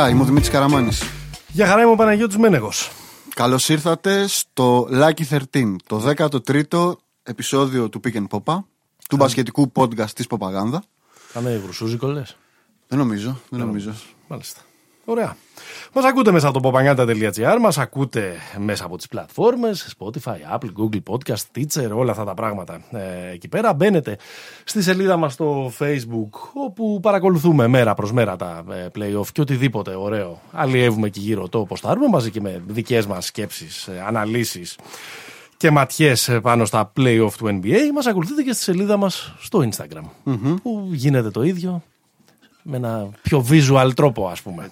χαρά, είμαι ο Δημήτρης Καραμάνης. Γεια χαρά, είμαι ο Παναγιώτης Μένεγος. Καλώς ήρθατε στο Lucky 13, το 13ο επεισόδιο του Pick and Popa, του μπασκετικού podcast της Ποπαγάνδα. Κάνε βρουσούζικο, λε. Δεν νομίζω, δεν νομίζω. Μάλιστα. Ωραία. Μας ακούτε μέσα από το popangata.gr, μας ακούτε μέσα από τις πλατφόρμες Spotify, Apple, Google Podcast, Teacher, όλα αυτά τα πράγματα ε, εκεί πέρα. Μπαίνετε στη σελίδα μας στο Facebook, όπου παρακολουθούμε μέρα προς μέρα τα ε, playoff και οτιδήποτε ωραίο. Αλλιεύουμε εκεί γύρω το ποστάρουμε μαζί και με δικές μας σκέψεις, ε, αναλύσεις και ματιές πάνω στα playoff του NBA. Μας ακολουθείτε και στη σελίδα μας στο Instagram, που γίνεται το ίδιο με ένα πιο visual τρόπο, ας πούμε.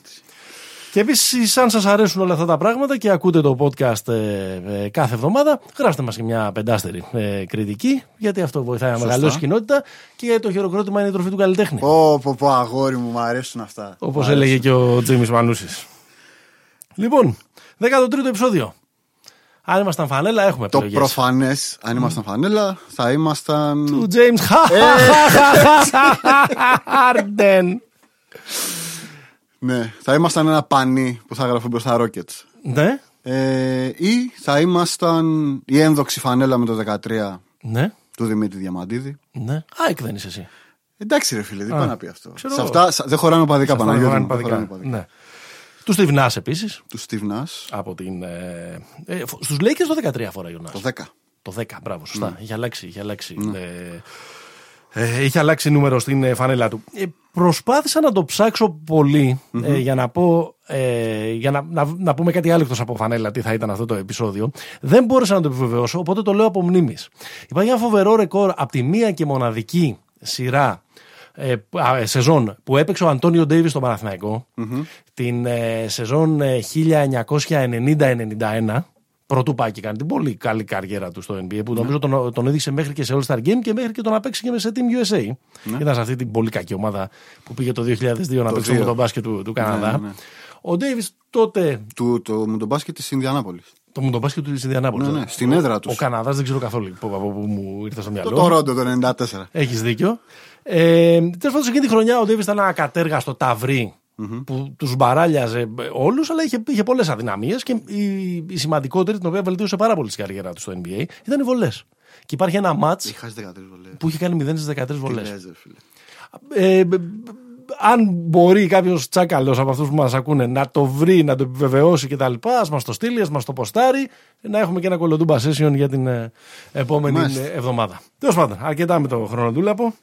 Και επίσης, αν σας αρέσουν όλα αυτά τα πράγματα και ακούτε το podcast ε, ε, κάθε εβδομάδα, γράψτε μας και μια πεντάστερη ε, κριτική, γιατί αυτό βοηθάει να μεγαλώσει κοινότητα και το χειροκρότημα είναι η τροφή του καλλιτέχνη. Πω, πω, πω, αγόρι μου, μου αρέσουν αυτά. Όπως έλεγε και ο Τζίμις Μανούσης. Λοιπόν, 13ο επεισόδιο. Αν ήμασταν φανέλα, έχουμε Το επιλογές. προφανές, αν ήμασταν φανέλα, θα ήμασταν. Του James Harden. Ναι, θα ήμασταν ένα πανί που θα γράφει μπροστά Rockets. Ναι, Ε, ή θα ήμασταν η ένδοξη φανέλα με το 13 ναι, του Δημήτρη Διαμαντίδη. ναι. ΑΕΚ δεν είσαι εσύ. Εντάξει, ρε φίλε, τι πάει να πει αυτό. ξέρω Σε εγώ. αυτά σα- δεν χωράνε παδικά Αυτά Παναγιώτη. δεν μου, Δεν πάνε χωράνε παδικά. Παδικά. Ναι. Τους Steve Nash επίσης. Τους Steve Nash, Από την. Ε, ε, Στους Lakers το 13 φορά ο Nash. το 10. Το 10, μπράβο, σωστά. Είχε αλλάξει. Είχε αλλάξει, ε, ε, είχε αλλάξει νούμερο στην ε, φανέλα του. Ε, προσπάθησα να το ψάξω πολύ, ε, για να πω. Ε, για να, να, να πούμε κάτι άλλο εκτός από φανέλα, τι θα ήταν αυτό το επεισόδιο. Δεν μπόρεσα να το επιβεβαιώσω, οπότε το λέω από μνήμης. Υπάρχει ένα φοβερό ρεκόρ από τη μία και μοναδική σειρά ε, α, ε, σεζόν που έπαιξε ο Αντώνιο Ντέιβις στο παναθηναικο την ε, σεζόν ε, 1990-91 Πρωτού πάει και κάνει την πολύ καλή καριέρα του στο NBA που νομίζω τον, τον έδειξε μέχρι και σε All Star Game και μέχρι και τον απέξει και σε Team USA. Ήταν σε αυτή την πολύ κακή ομάδα που πήγε το 2002 να παίξει δύο. με τον μπάσκετ του, του Καναδά. ναι, ναι. Ο Ντέιβις τότε. Του, το, με τον μπάσκετ της Ινδιανάπολης. Το μου τον μπάσκετ του Ινδιανάπολης. Ναι, ναι, στην έδρα τους. Ο Καναδάς δεν ξέρω καθόλου από από πού μου ήρθε στο Το μυαλό. Τωρόντο το 94. Έχεις δίκιο. Ε, Τέλος πάντων, σε εκείνη τη χρονιά ο Ντέβι ήταν ένα ακατέργαστο ταυρί που τους μπαράλιαζε όλους, αλλά είχε, είχε πολλές αδυναμίες και η, η σημαντικότερη, την οποία βελτίωσε πάρα πολύ στην καριέρα του στο NBA, ήταν οι βολές. Και υπάρχει ένα ματ Είχα 13 βολές. που είχε κάνει 0 στις 13 βολές. Λες, ρε φίλε. Ε, μπ- μπ- αν μπορεί κάποιος τσάκαλος από αυτούς που μας ακούνε να το βρει, να το επιβεβαιώσει κτλ., ας μας το στείλει, ας μας το ποστάρει, να έχουμε και ένα κολοτούμπα session για την ε, επόμενη Μάλιστα. ε, εβδομάδα. Τέλος πάντων, αρκετά με το χρονοτούλαπο.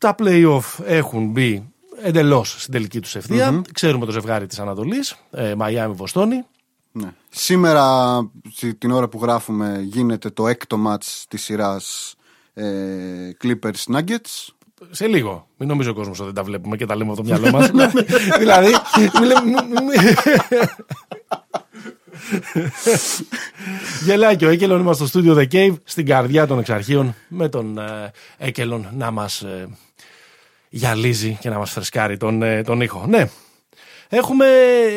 Τα playoff έχουν μπει εντελώς στην τελική τους ευθεια Ξέρουμε το ζευγάρι της Ανατολής, ε, Μαϊάμι-Βοστόνη. Ναι. Σήμερα, στη- την ώρα που γράφουμε, γίνεται το έκτο μάτς της σειράς ε, Clippers Nuggets. Σε λίγο. Μην νομίζω ο κόσμος ότι δεν τα βλέπουμε και τα λέμε από το μυαλό μας. δηλαδή. μη λέ- μη- μη- Γελάκι ο Έκελον, είμαστε στο στούντιο The Cave, στην καρδιά των εξαρχείων, με τον ε, Έκελον να μας ε, γυαλίζει και να μας φρεσκάρει τον, ε, τον ήχο. Ναι. Έχουμε,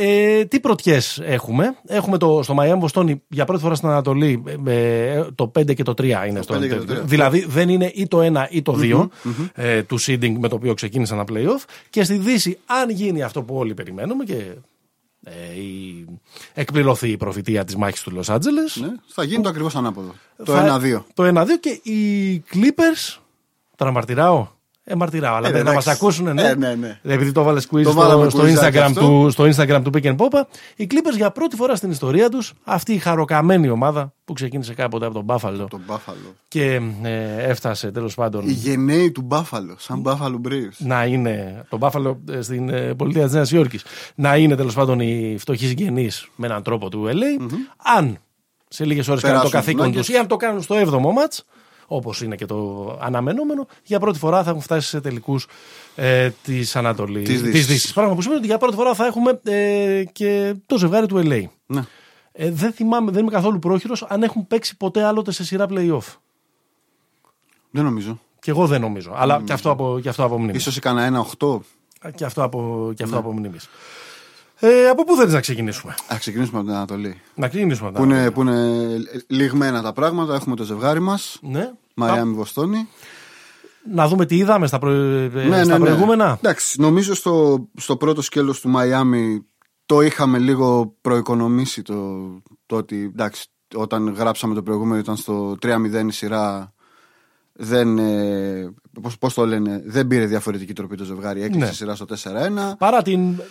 ε, τι πρωτιές έχουμε. Έχουμε το, στο Μαϊάμι Βοστόνη για πρώτη φορά στην Ανατολή ε, ε, το 5 και το 3 είναι στο 5 και το 3. Δηλαδή δεν είναι ή το 1 ή το 2 ε, του seeding με το οποίο ξεκίνησαν τα playoff. Και στη Δύση, αν γίνει αυτό που όλοι περιμένουμε και ε, η, εκπληρωθεί η προφητεία της μάχης του Λος Άντζελες. Ναι, θα γίνει το ακριβώς ανάποδο. Το θα- 1-2. Το 1-2 και οι Clippers. Τώρα μαρτυράω. Ε, μαρτυράω, αλλά Ε, να εντάξει. μας ακούσουν, ναι. Ε, ναι, ναι. Επειδή το βάλε quiz Το στο, βάλαμε στο, quiz Instagram αυτό. του, στο Instagram του Pick and Popa. Οι Clippers για πρώτη φορά στην ιστορία τους, αυτή η χαροκαμένη ομάδα που ξεκίνησε κάποτε από τον Buffalo Το Buffalo. και ε, έφτασε τέλος πάντων Οι γενναίοι του Buffalo, σαν Buffalo Braves. να είναι το Buffalo ε, στην ε, πολιτεία της Νέας Υόρκης, να είναι τέλος πάντων οι φτωχοί συγγενείς με έναν τρόπο του LA. Αν σε λίγες ώρες κάνουν το Περάσουν καθήκον τους τους ή αν το κάνουν στο 7ο μάτ, όπως είναι και το αναμενόμενο, για πρώτη φορά θα έχουν φτάσει σε τελικούς ε, της Ανατολής. Της Δύσης. Πράγμα που σημαίνει ότι για πρώτη φορά θα έχουμε ε, και το ζευγάρι του LA. Ναι. Ε, δεν θυμάμαι, δεν είμαι καθόλου πρόχειρος αν έχουν παίξει ποτέ άλλοτε σε σειρά playoff. Δεν νομίζω. Και εγώ δεν νομίζω. Αλλά και αυτό από, και αυτό από μνήμης. Ίσως έκανα ένα 8. Και αυτό από, και αυτό από μνήμης. Ε, από πού θέλεις να ξεκινήσουμε; Α ξεκινήσουμε από την Ανατολή. Να ξεκινήσουμε. από Που τα- είναι, που είναι λιγμένα τα πράγματα. Έχουμε το ζευγάρι μας. Ναι. Μαϊάμι Βοστόνη. να δούμε τι είδαμε στα, προ... Ναι, στα ναι, ναι. προηγούμενα. Εντάξει, νομίζω στο, στο πρώτο σκέλος του Μαϊάμι το είχαμε λίγο προοικονομήσει το, το ότι εντάξει, όταν γράψαμε το προηγούμενο ήταν στο 3-0 η σειρά δεν, ε, πώς, πώς το λένε, δεν πήρε διαφορετική τροπή το ζευγάρι, έκλεισε Ναι. η σειρά στο 4-1. Παρά την.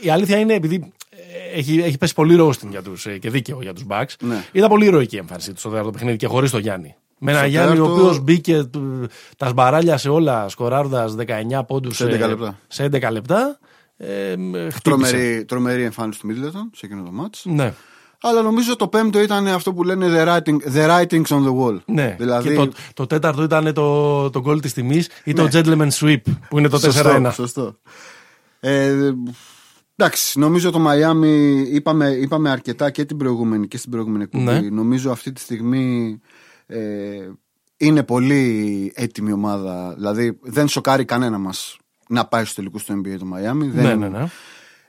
Η αλήθεια είναι επειδή ε, έχει, έχει πέσει πολύ ρόστιν για τους, ε, και δίκαιο για τους Bucks. Ναι. Ήταν πολύ ηρωική η εμφάνισή του στο τέταρτο παιχνίδι και χωρίς τον Γιάννη. Με ένα Στο Γιάννη ο τέταρτο- οποίος μπήκε του- τα σπαράλια σε όλα, σκοράροντα 19 πόντους Σε 11 λεπτά. Σε 11 λεπτά. Ε, μ, χτύπησε. Τρομερή, τρομερή εμφάνιση του Middleton σε εκείνο το μάτς. Ναι. Αλλά νομίζω το πέμπτο ήταν αυτό που λένε the, writing, the writings on the wall. Ναι. Δηλαδή, Και το, το τέταρτο ήταν το, το goal της τιμής ή το Ναι. gentleman sweep που είναι το 4-1. Σωστό, σωστό. Ε, εντάξει, νομίζω το Μαϊάμι είπαμε, είπαμε αρκετά και την προηγούμενη και στην προηγούμενη εκπομπή. Ναι. Νομίζω αυτή τη στιγμή ε, είναι πολύ έτοιμη ομάδα. Δηλαδή δεν σοκάρει κανένα μας να πάει στους τελικούς του NBA το Μαϊάμι. Ναι, Δεν- ναι, ναι.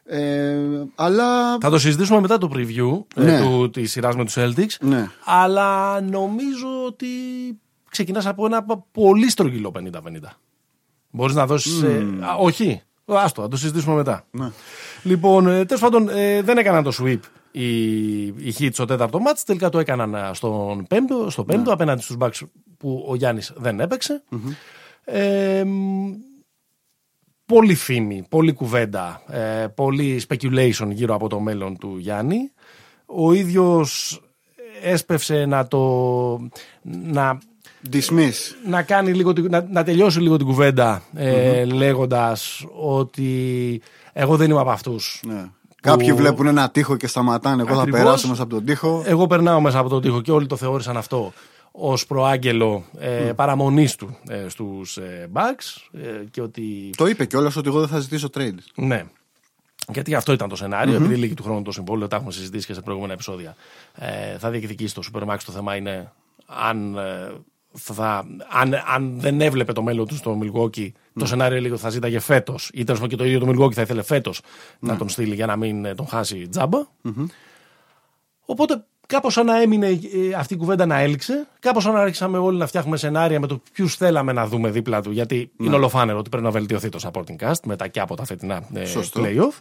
Ε, αλλά Θα το συζητήσουμε μετά το preview ε, Ναι. του, της σειράς με τους Celtics. ναι, Αλλά νομίζω ότι ξεκινάς από ένα πολύ στρογγυλό 50-50. Μπορείς να δώσεις... ε, α, όχι. Άστο, θα το συζητήσουμε μετά. ναι. Λοιπόν, ε, τέλος πάντων, ε, δεν έκαναν το sweep οι, οι Heat στο τέταρτο μάτς. Τελικά το έκαναν α, στον πέμπτο, στο πέμπτο Ναι. απέναντι στους Bucks που ο Γιάννης δεν έπαιξε. Ε, μ, πολύ φήμη, πολύ κουβέντα, ε, πολύ speculation γύρω από το μέλλον του Γιάννη. Ο ίδιος έσπευσε να το... να Dismiss. να, κάνει λίγο, την- να, να τελειώσει λίγο την κουβέντα ε, λέγοντας ότι εγώ δεν είμαι από αυτούς. Ναι. Κάποιοι βλέπουν ένα τείχο και σταματάνε. Εγώ Ακριβώς. θα περάσω μέσα από τον τείχο. Εγώ περνάω μέσα από τον τοίχο και όλοι το θεώρησαν αυτό ως προάγγελο ε, παραμονής του ε, στους ε, Bucks ε, και ότι Το είπε κιόλας ότι εγώ δεν θα ζητήσω trade. ναι. Γιατί αυτό ήταν το σενάριο, επειδή λύγει του χρόνου το συμβόλαιο, τα έχουμε συζητήσει και σε προηγούμενα επεισόδια. Ε, θα διεκδικήσει το Supermax. Το θέμα είναι αν, ε, θα, αν, αν δεν έβλεπε το μέλλον του στο Milwaukee, το σενάριο έλεγε ότι θα ζήταγε φέτος, ή τέλος πάντων και το ίδιο το Milwaukee θα ήθελε φέτος να τον στείλει για να μην ε, τον χάσει τζάμπα. Οπότε κάπως σαν να έμεινε ε, αυτή η κουβέντα να έληξε, κάπως σαν να άρχισαμε όλοι να φτιάχνουμε σενάρια με το ποιους θέλαμε να δούμε δίπλα του, γιατί είναι ολοφάνερο ότι πρέπει να βελτιωθεί το supporting cast μετά και από τα φετινά ε, Σωστό. playoff.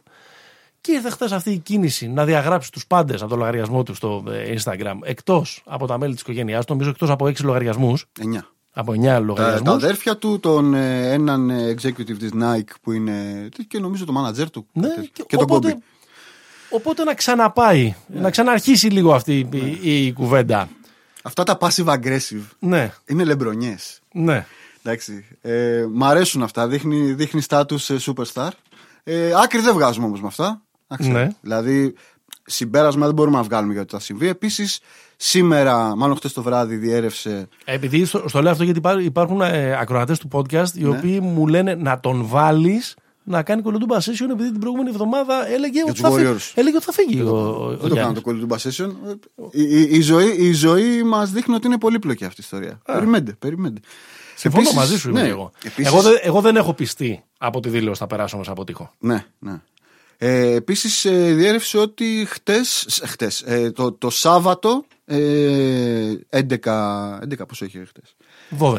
Και ήρθε χθες αυτή η κίνηση να διαγράψει τους πάντες από το λογαριασμό τους στο ε, Instagram, εκτός από τα μέλη της οικογένειάς του, νομίζω εκτός από έξι λογαριασμούς. 9. Από 9 Τα, τα λογαριασμού. αδέρφια του, τον ε, έναν ε, executive της Nike που είναι και νομίζω το manager του. Ναι, κάτι και, και τον οπότε, Kobe. οπότε να ξαναπάει, να ξαναρχίσει λίγο αυτή η, η κουβέντα. Αυτά τα passive aggressive Ναι, είναι λεμπρονιές. ναι. Εντάξει. Ε, μ' αρέσουν αυτά. Δείχνει, δείχνει status ε, superstar. Ε, άκρη δεν βγάζουμε όμως με αυτά. Να ξέρεις. Ναι. Δηλαδή, συμπέρασμα δεν μπορούμε να βγάλουμε για το τι θα συμβεί. Επίσης, σήμερα, μάλλον χτες το βράδυ, διέρευσε. Επειδή στο, στο λέω αυτό γιατί υπά- υπάρχουν ε, ακροατές του podcast οι οποίοι μου λένε να τον βάλεις να κάνει κολοτούμπα session επειδή την προηγούμενη εβδομάδα έλεγε, ότι τους θα, φύ- Warriors. έλεγε ότι θα φύγει. ο, ο, ο Δεν το κάνω Γιάννης. το Colin Session. Η, η, η ζωή, η ζωή μας δείχνει ότι είναι πολύπλοκη αυτή η ιστορία. Περιμένετε, περιμένετε. Συμφωνώ Επίσης, μαζί σου είμαι ναι, και εγώ. επίσης- Εγώ, δεν, εγώ δεν έχω πειστεί από τη δήλωση θα περάσω μέσα από τοίχο. Ναι, ναι. Ε, Επίσης, ε, διέρευσε ότι χτες, σ- χτες ε, το, το Σάββατο. Ε, 11, 11 πόσο είχε χτες; 12.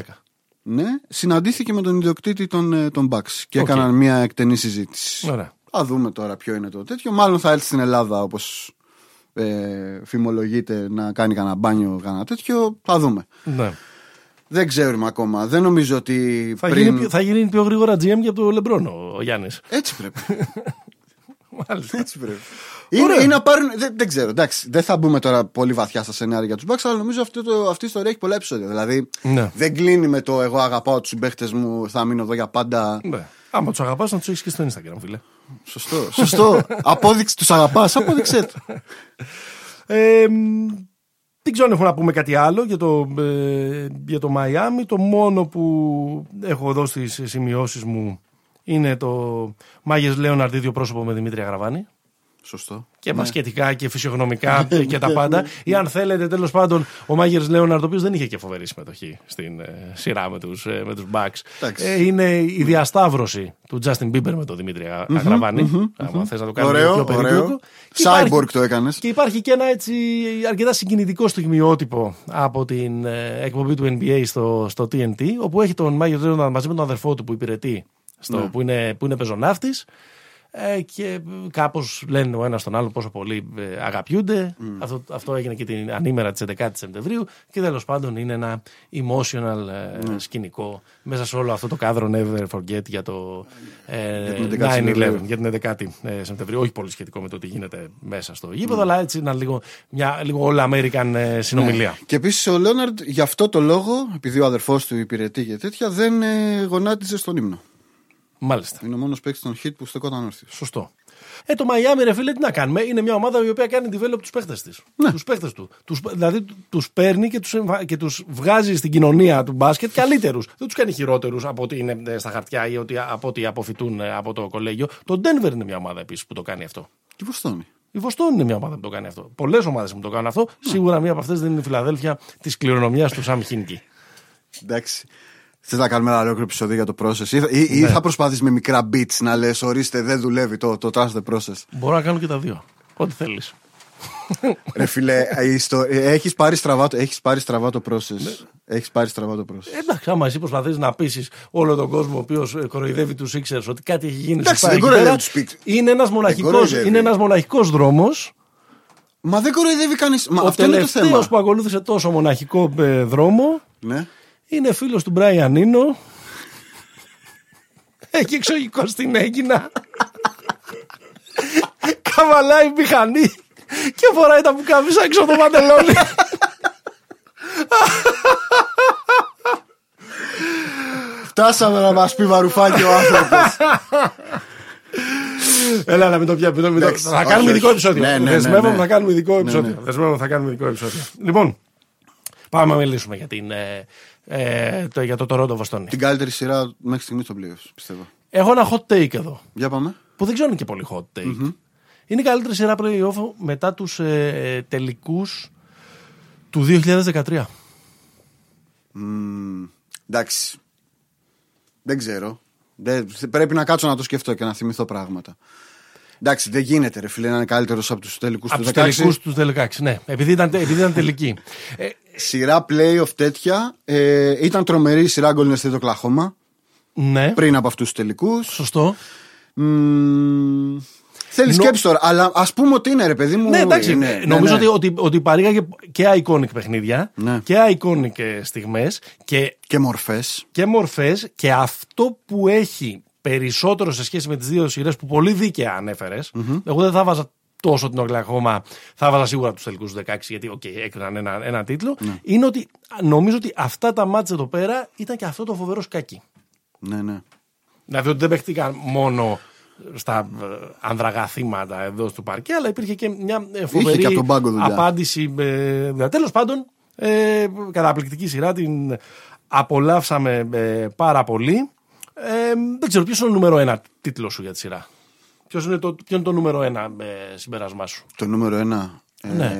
Ναι, συναντήθηκε με τον ιδιοκτήτη των, ε, των Bucks και Οκ. έκαναν μια εκτενή συζήτηση. Ωραία. Θα δούμε τώρα ποιο είναι το τέτοιο. Μάλλον θα έρθει στην Ελλάδα όπως ε, φημολογείται να κάνει κανένα μπάνιο, κανένα τέτοιο. Θα δούμε. Ναι. Δεν ξέρουμε ακόμα. Δεν νομίζω ότι Θα, πριν... γίνει, πιο- θα γίνει πιο γρήγορα GM και από το Λεμπρόν ο, ο Γιάννης. Έτσι πρέπει. Μάλιστα. Έτσι πρέπει. Είναι, είναι να πάρουν. Δεν, δεν ξέρω. Εντάξει, δεν θα μπούμε τώρα πολύ βαθιά στα σενάρια για τους Bucks, αλλά νομίζω αυτό το, αυτή η ιστορία έχει πολλά επεισόδια. Δηλαδή Ναι. δεν δεν κλείνει με το εγώ αγαπάω τους συμπαίχτες μου, θα μείνω εδώ για πάντα. Ναι. Άμα τους αγαπάς, να τους έχεις και στο Instagram, φίλε. Σωστό. Σωστό. Απόδειξη τους αγαπάς, απόδειξέ το. Ε, μ, δεν ξέρω αν έχουμε να πούμε κάτι άλλο για το, ε, για το Μαϊάμι. Το μόνο που έχω εδώ στις σημειώσεις μου είναι το Μάγες Λέοναρντ ίδιο πρόσωπο με Δημήτρια Γραβάνη. Σωστό. Και ναι. και φυσιογνωμικά και τα πάντα. Ή αν θέλετε, τέλος πάντων, ο Μάγερ Λέοναρντ, ο οποίος δεν είχε και φοβερή συμμετοχή στην ε, σειρά με τους ε, με τους Bucks. Ε, είναι η διασταύρωση του Justin Bieber με τον Δημήτρη Αγραβάνη. Αν θες να το κάνεις πιο περίπλοκο. Cyborg το έκανες. Και υπάρχει και ένα έτσι αρκετά συγκινητικό στιγμιότυπο από την ε, εκπομπή του NBA στο, στο TNT, όπου έχει τον Μάγερ Λέοναρντ μαζί με τον αδερφό του που υπηρετεί, στο, ναι. που, είναι, που είναι πεζοναύτης ε, και κάπως λένε ο ένας τον άλλο πόσο πολύ ε, αγαπιούνται. Αυτό, αυτό έγινε και την ανήμερα της 11 Σεπτεμβρίου και τέλος πάντων είναι ένα emotional ε, ναι. σκηνικό μέσα σε όλο αυτό το κάδρο Never Forget για το ε, 9-11, για την 11η ε, Σεπτεμβρίου. Όχι πολύ σχετικό με το τι γίνεται μέσα στο γήπεδο, mm. αλλά έτσι είναι λίγο, μια λίγο all American ε, συνομιλία. Ναι. Και επίσης ο Λέοναρντ γι' αυτό το λόγο, επειδή ο αδερφός του υπηρετεί και τέτοια, δεν ε, γονάτιζε στον ύμνο. Μάλιστα. Είναι ο μόνος παίκτης των hit που στεκόταν όρθιος. Σωστό. Ε, το Miami, ρε φίλε, τι να κάνουμε; Είναι μια ομάδα η οποία κάνει develop τους παίχτες της. Ναι. Τους παίχτες του. Τους, δηλαδή τους παίρνει και τους και τους βγάζει στην κοινωνία του μπάσκετ καλύτερους. Δεν τους κάνει χειρότερους από ότι είναι ε, στα χαρτιά ή ότι, από ότι αποφυτούν ε, από το κολέγιο. Το Denver είναι μια ομάδα επίσης που το κάνει αυτό. Και η Βοστόνη. Η Βοστόνη είναι μια ομάδα που το κάνει αυτό. Πολλές ομάδες που το κάνουν αυτό. Ναι. Σίγουρα μία από αυτές δεν είναι η Φιλαδέλφια της κληρονομιάς του Σαμ Χίνκι. Εντάξει. Θε να κάνουμε ένα ολόκληρο επεισόδιο για το process, ή, ή, ή ναι. θα προσπαθείς με μικρά beats να λες: Ορίστε, δεν δουλεύει το, το trust the process. Μπορώ να κάνω και τα δύο. Ό,τι θέλεις. Ρε φίλε, έχεις πάρει, στραβά, έχεις πάρει στραβά το process. Ναι. Έχεις πάρει στραβά το process. Εντάξει, άμα εσύ προσπαθείς να πείσεις όλο τον κόσμο ο οποίος κοροϊδεύει τους Sixers ότι κάτι έχει γίνει Εντάξει, δεν κοροϊδεύει τους Είναι ένας μοναχικό δρόμος. Μα δεν κοροϊδεύει κανείς. Αυτό είναι το θέμα. που ακολούθησε τόσο μοναχικό ε, δρόμο. Ναι. Είναι φίλος του Μπράιαν Νίνο. Έχει εξωγικό στην Έγινα. Καβαλάει μηχανή και φοράει τα πουκάμισα έξω το μαντελόνι. Φτάσαμε να μας πει βαρουφάκι ο άνθρωπος. Έλα να μην το πιάμε. Θα κάνουμε ειδικό επεισόδιο. Ναι, ναι, Δεσμεύομαι να κάνουμε ειδικό επεισόδιο. Δεσμεύομαι θα κάνουμε ειδικό επεισόδιο. Λοιπόν, πάμε να μιλήσουμε για την ε, το, για το Toronto Βοστόνη. Την καλύτερη σειρά μέχρι στιγμής στο playoffs, πιστεύω. Έχω ένα hot take εδώ. Για πάμε. Που δεν ξέρω είναι και πολύ hot take. Mm-hmm. Είναι η καλύτερη σειρά playoff μετά τους ε, τελικούς του 2013. Mm, εντάξει. Δεν ξέρω. Δεν, πρέπει να κάτσω να το σκεφτώ και να θυμηθώ πράγματα. Εντάξει, δεν γίνεται ρε φίλε να είναι καλύτερος από τους τελικούς του 2016. Από του τελικούς τους 2016, ναι. Επειδή ήταν, επειδή ήταν τελική. ε, σειρά playoff τέτοια. Ε, ήταν τρομερή η σειρά Golden State Oklahoma. Ναι. Πριν από αυτούς τους τελικούς. Σωστό. Θέλεις Νο... σκέψη τώρα, αλλά ας πούμε ότι είναι ρε παιδί μου. Ναι, εντάξει. Ναι, ναι, νομίζω ναι. ότι, ότι, ότι παρήγαγε και iconic παιχνίδια ναι. και iconic ε, στιγμές. Και, και μορφές. Και μορφές. Και αυτό που έχει περισσότερο σε σχέση με τις δύο σειρές που πολύ δίκαια ανέφερες. Mm-hmm. Εγώ δεν θα βάζα τόσο την Οκλαχώμα, θα βάζα σίγουρα τους τελικούς 16 γιατί okay, έκριναν ένα, ένα τίτλο. Ναι. Είναι ότι νομίζω ότι αυτά τα μάτια εδώ πέρα ήταν και αυτό το φοβερός σκάκι. Ναι, ναι. Δηλαδή ότι δεν παίχτηκαν μόνο στα ε, ανδραγαθήματα εδώ στο παρκέ, αλλά υπήρχε και μια ε, φοβερή και απάντηση. Ε, Τέλος πάντων, ε, καταπληκτική σειρά, την απολαύσαμε ε, πάρα πολύ. Ε, δεν ξέρω ποιος είναι ο νούμερο ένα τίτλος σου για τη σειρά; Ποιος είναι, το, ποιο είναι το νούμερο ένα ε, συμπέρασμά σου; Το νούμερο ένα. Ε, ναι.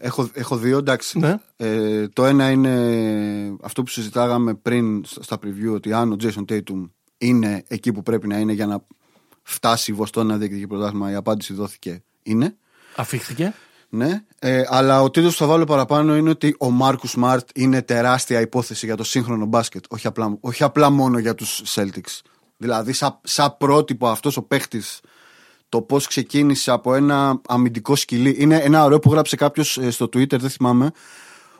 έχω, έχω δύο, εντάξει. Ναι. Ε, το ένα είναι αυτό που συζητάγαμε πριν στα preview, ότι αν ο Jason Tatum είναι εκεί που πρέπει να είναι για να φτάσει η Βοστόν να διεκδικεί πρωτάθλημα, η απάντηση δόθηκε είναι. Αφήχθηκε. Ναι, ε, αλλά ο τίτλο που θα βάλω παραπάνω είναι ότι ο Μάρκους Σμαρτ είναι τεράστια υπόθεση για το σύγχρονο μπάσκετ. Όχι απλά, όχι απλά μόνο για τους Celtics. Δηλαδή, σαν, σαν πρότυπο αυτός ο παίχτης το πώς ξεκίνησε από ένα αμυντικό σκυλί. Είναι ένα ωραίο που γράψε κάποιος ε, στο Twitter, δεν θυμάμαι,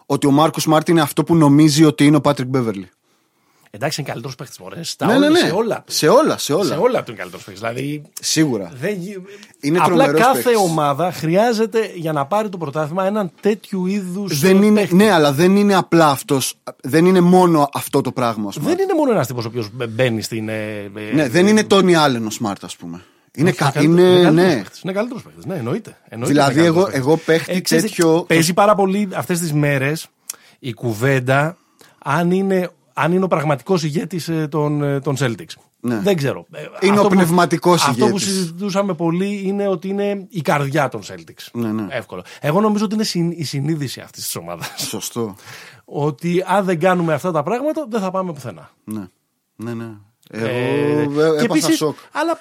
ότι ο Μάρκο Μάρτιν είναι αυτό που νομίζει ότι είναι ο Πάτρικ Μπέβερλι. Εντάξει, είναι καλύτερος παίχτης μωρέ. Ναι, ναι, ναι. Σε όλα. Σε όλα, σε όλα. Σε όλα του είναι καλύτερος παίχτης. Δηλαδή, Σίγουρα. Δεν... Είναι Απλά κάθε παίκτης. ομάδα χρειάζεται για να πάρει το πρωτάθλημα έναν τέτοιου είδους. Ναι, αλλά δεν είναι απλά αυτό. Δεν είναι μόνο αυτό το πράγμα. Δεν είναι μόνο ένας τύπος ο οποίος μπαίνει στην. Ε, ε, ναι, δεν είναι Τόνι Άλεν ο Σμαρτ, ας πούμε. Είναι, κα... είναι, είναι, ναι. είναι καλύτερος παίχτης. Ναι, εννοείται. εννοείται δηλαδή, εγώ, εγώ παίχτης ε, τέτοιο. Παίζει πάρα πολύ αυτές τις μέρες η κουβέντα αν είναι, αν είναι ο πραγματικός ηγέτης ε, των, ε, των Celtics. Ναι. Δεν ξέρω. Ε, Είναι αυτό ο που- πνευματικός Αυτό που ηγέτης. συζητούσαμε πολύ είναι ότι είναι η καρδιά των Celtics. Ναι, ναι. Εύκολο. Εγώ νομίζω ότι είναι συν- η συνείδηση αυτής της ομάδας. Σωστό. ότι αν δεν κάνουμε αυτά τα πράγματα, δεν θα πάμε πουθενά. Ναι. Ναι, ναι. Ε, Εγώ ε, έπαθα επίσης, σοκ. Αλλά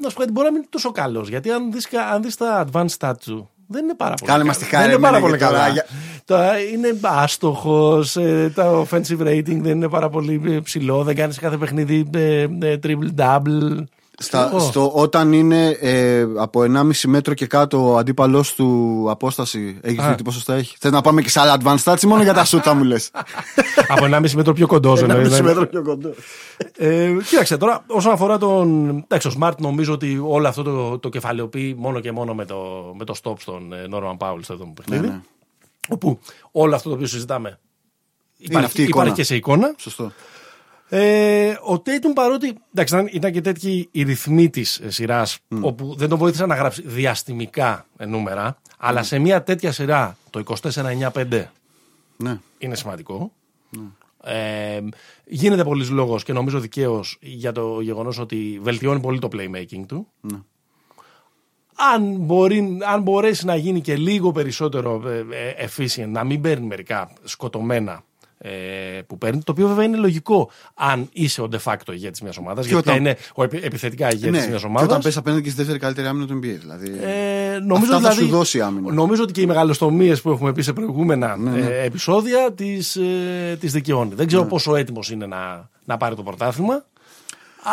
να σου πω κάτι, μπορεί να μην είναι τόσο καλός. Γιατί αν δεις, κα- αν δεις τα advanced stats του, δεν είναι πάρα πολύ Κάνε καλά. μας τη Δεν χάρη, είναι πάρα εμένα, πολύ γιατί τώρα καλά. για- Τα- είναι άστοχος, τα offensive rating δεν είναι πάρα πολύ ε, ψηλό, δεν κάνεις σε κάθε παιχνίδι ε, ε, triple-double. Στα, Εγώ. στο, όταν είναι ε, από 1,5 μέτρο και κάτω ο αντίπαλός του απόσταση, έχεις Α. δει τι ποσοστά έχει; Θες να πάμε και σε άλλα advanced stats ή μόνο για τα σούτ θα μου λες; Από 1,5 μέτρο πιο κοντός. 1,5 μέτρο πιο κοντός. Ε, κοίταξε τώρα, όσον αφορά τον. Εντάξει, ο Smart νομίζω ότι όλο αυτό το, το κεφαλαιοποιεί μόνο και μόνο με το, με το stop στον ε, Norman Powell στο 7ο παιχνίδι. ναι. Όπου όλο αυτό το οποίο συζητάμε υπάρχει, αυτή η εικόνα. υπάρχει και σε εικόνα. Σωστό. Ε, ο Tatum παρότι. Εντάξει, ήταν, ήταν και τέτοιοι οι ρυθμοί της σειράς, όπου δεν τον βοήθησαν να γράψει διαστημικά ε, νούμερα, αλλά σε μια τέτοια σειρά το 24-9-5 Ναι. είναι σημαντικό. Ε, γίνεται πολλής λόγος και νομίζω δικαίως για το γεγονός ότι βελτιώνει πολύ το playmaking του. Ναι. Αν, μπορεί, αν μπορέσει να γίνει και λίγο περισσότερο ε, ε, efficient, να μην παίρνει μερικά σκοτωμένα ε, που παίρνει, το οποίο βέβαια είναι λογικό αν είσαι ο de facto ηγέτης μιας ομάδας, γιατί όταν- είναι ο επι- επιθετικά ηγέτης ναι. μιας Και ομάδας. όταν πέσει απέναντι και στη δεύτερη καλύτερη άμυνα του NBA. Δηλαδή. Ε, νομίζω, Αυτά θα δηλαδή, σου δώσει άμυνα. Νομίζω ότι και οι μεγαλοστομίες που έχουμε πει σε προηγούμενα Ναι, ναι. ε, επεισόδια τις, ε, τις δικαιώνει. Δεν ξέρω πόσο έτοιμος είναι να, να πάρει το πρωτάθλημα.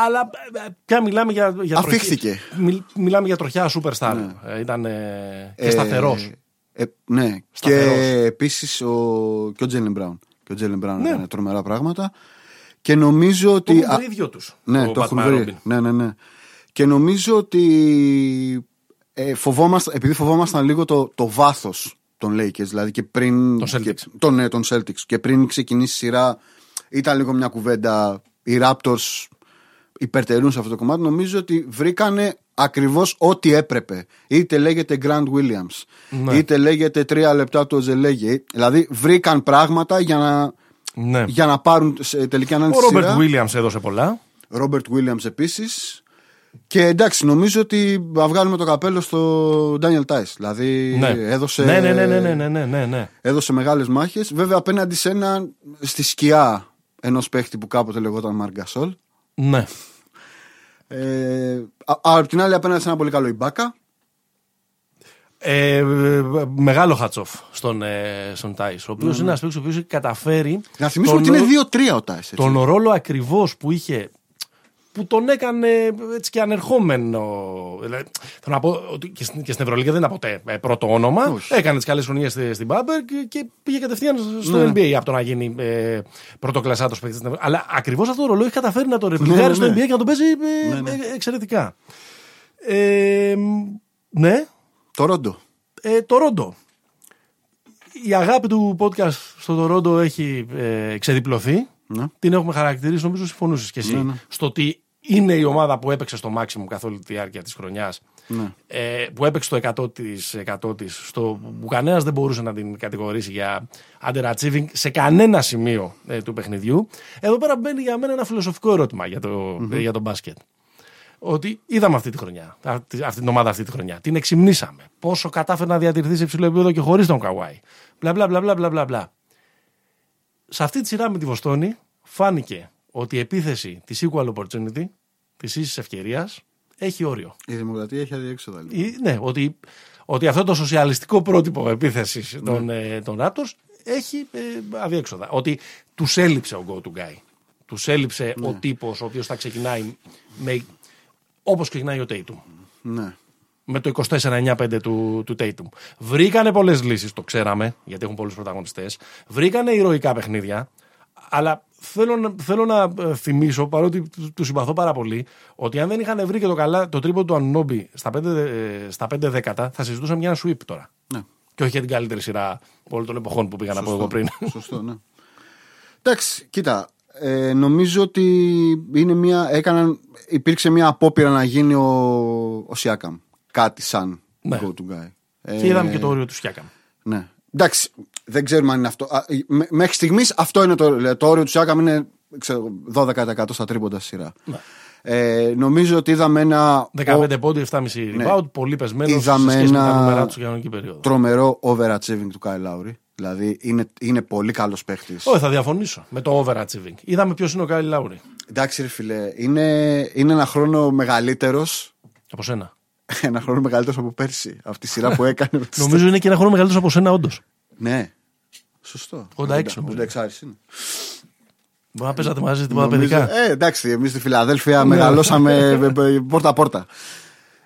Αλλά ε, ε, πια μιλάμε για, για Αφήχθηκε. τροχιά- μιλ- μιλάμε για τροχιά superstar. Ε, ήταν ε, και σταθερός. Ε, ναι. Σταθερός. Και επίσης ο, και ο Τζέλεν Μπράουν. Και ο Τζέλεν Μπράουν Ναι. έκανε τρομερά πράγματα. Και νομίζω Το ότι. έχουν βρει οι δυο τους. Ναι, ο το έχουν Batman βρει. Robin. Ναι, ναι, ναι. Και νομίζω ότι ε, φοβόμασταν, επειδή φοβόμασταν λίγο το, το βάθος των Lakers, δηλαδή και πριν. Των Celtics. Και, τον, ναι, των Celtics. Και πριν ξεκινήσει η σειρά, ήταν λίγο μια κουβέντα. Οι Raptors υπερτερούν σε αυτό το κομμάτι. Νομίζω ότι βρήκανε ακριβώς ό,τι έπρεπε. Είτε λέγεται Grand Williams, ναι. είτε λέγεται Τρία λεπτά του Ζελέγε. Δηλαδή βρήκαν πράγματα για να, ναι. για να πάρουν σε τελική. Ο Ρόμπερτ Williams έδωσε πολλά. Ρόμπερτ Williams επίσης. Και εντάξει, νομίζω ότι βγάλουμε το καπέλο στο Daniel Tice. Δηλαδή ναι. έδωσε. Ναι ναι, ναι, ναι, ναι, ναι. Έδωσε μεγάλες μάχες. Βέβαια απέναντι σε έναν στη σκιά ενός παίχτη που κάποτε λεγόταν Μαργκασόλ. Ναι. Ε, α- α, απ' την άλλη απέναντι σε ένα πολύ καλό Ιμπάκα. Ε, ε, μεγάλο χατσόφ στον, ε, στον Τάις, ο οποίος είναι ένας παίκτης ο οποίος έχει καταφέρει. Ναι, Να θυμίσουμε τον ότι ρο- είναι 2-3 ο Tice. τον ρόλο ακριβώς που είχε. Που τον έκανε έτσι και ανερχόμενο. Δηλαδή, θέλω να πω ότι και στην, και στην Ευρωλίγα δεν είναι ποτέ ε, πρώτο όνομα. Όχι. Έκανε τις καλές χρονιές στη- στην Μπάμπερ και, και πήγε κατευθείαν στο Ναι. NBA από το να γίνει ε, πρωτοκλασσάτος παίκτης στην Ευρωλίγα. Αλλά ακριβώς αυτό το ρόλο έχει καταφέρει να το ρεπλικάρει Ναι, ναι, στο ναι. NBA και να τον παίζει ε, Ναι, ναι. ε, εξαιρετικά. Ε, ναι, Το Ρόντο. ε, το Ρόντο. Η αγάπη του podcast στο Τορόντο έχει ε, ξεδιπλωθεί. Ναι. Την έχουμε χαρακτηρίσει, νομίζω συμφωνούσες κι εσύ. Ναι, ναι. Στο ότι είναι η ομάδα που έπαιξε στο maximum καθ' όλη τη διάρκεια της χρονιάς. Ναι. Ε, που έπαιξε το 100% της, στο που κανένας δεν μπορούσε να την κατηγορήσει για underachieving σε κανένα σημείο ε, του παιχνιδιού. Εδώ πέρα μπαίνει για μένα ένα φιλοσοφικό ερώτημα για το, ε, για το μπάσκετ. Ότι είδαμε αυτή τη χρονιά, αυτή, αυτή την ομάδα αυτή τη χρονιά. Την εξυμνήσαμε. Πόσο κατάφερε να διατηρηθεί σε υψηλό επίπεδο και χωρίς τον Καουάι. Μπλα μπλα μπλα μπλα μπλα μπλα, μπλα. Σε αυτή τη σειρά με τη Βοστόνη φάνηκε ότι η επίθεση της equal opportunity, της ίσης ευκαιρίας, έχει όριο. Η δημοκρατία έχει αδιέξοδα. Λοιπόν. Ή- Ναι, ότι, ότι αυτό το σοσιαλιστικό πρότυπο επίθεσης των, ε, των Raptors έχει ε, αδιέξοδα. Ότι τους έλειψε ο go to guy. Τους έλειψε ο τύπος ο οποίος θα ξεκινάει με, όπως ξεκινάει ο Tatum. Ναι. Με το 24-9-5 του, του Tatum. Βρήκανε πολλές λύσεις, το ξέραμε, γιατί έχουν πολλούς πρωταγωνιστές. Βρήκανε ηρωικά παιχνίδια. Αλλά θέλω, να- θέλω να ε, θυμίσω, παρότι του- του συμπαθώ πάρα πολύ, ότι αν δεν είχαν βρει και το, καλά, το τρίπο του Ανόμπι στα 5, ε, στα 5 δέκατα, θα συζητούσαμε για ένα sweep τώρα. ναι. Και όχι για την καλύτερη σειρά όλων των εποχών που πήγα να πω εγώ πριν. Σωστό, ναι. Εντάξει, κοίτα. Ε, νομίζω ότι είναι μια, έκαναν, υπήρξε μια απόπειρα να γίνει ο, ο Σιάκαμ. Κάτι σαν Ναι. go to guy. Ε, και είδαμε και το όριο του Σιάκαμ. Ναι. Εντάξει, δεν ξέρουμε αν είναι αυτό. Α, μέ- μέχρι στιγμής αυτό είναι το, το όριο του Σιάκαμ είναι ξέρω, 12% στα τρίποντα στη σειρά. Ναι. Ε, νομίζω ότι είδαμε ένα. 15 πόντου, 7,5 rebound, πολύ πεσμένος σε Είδαμε σχέση με τα ένα- νούμερα του στην κανονική περίοδο. τρομερό overachieving του Κάι Λάουρι. Δηλαδή είναι, είναι πολύ καλός παίχτης. Όχι, θα διαφωνήσω με το overachieving. Είδαμε ποιος είναι ο Κάιλ Λάουρι. Εντάξει, ρε φιλέ, είναι, είναι ένα χρόνο μεγαλύτερος. Από σένα. Ένα χρόνο μεγαλύτερος από πέρσι. Αυτή τη σειρά που έκανε. με τις- Νομίζω είναι και ένα χρόνο μεγαλύτερος από σένα, όντως. ναι. Σωστό. 86 νομίζω. 86 είναι. Μπορεί να παίζατε μαζί τίποτα Νομίζω- παιδικά. Ε, εντάξει, εμείς στη Φιλαδέλφια μεγαλώσαμε πόρτα-πόρτα.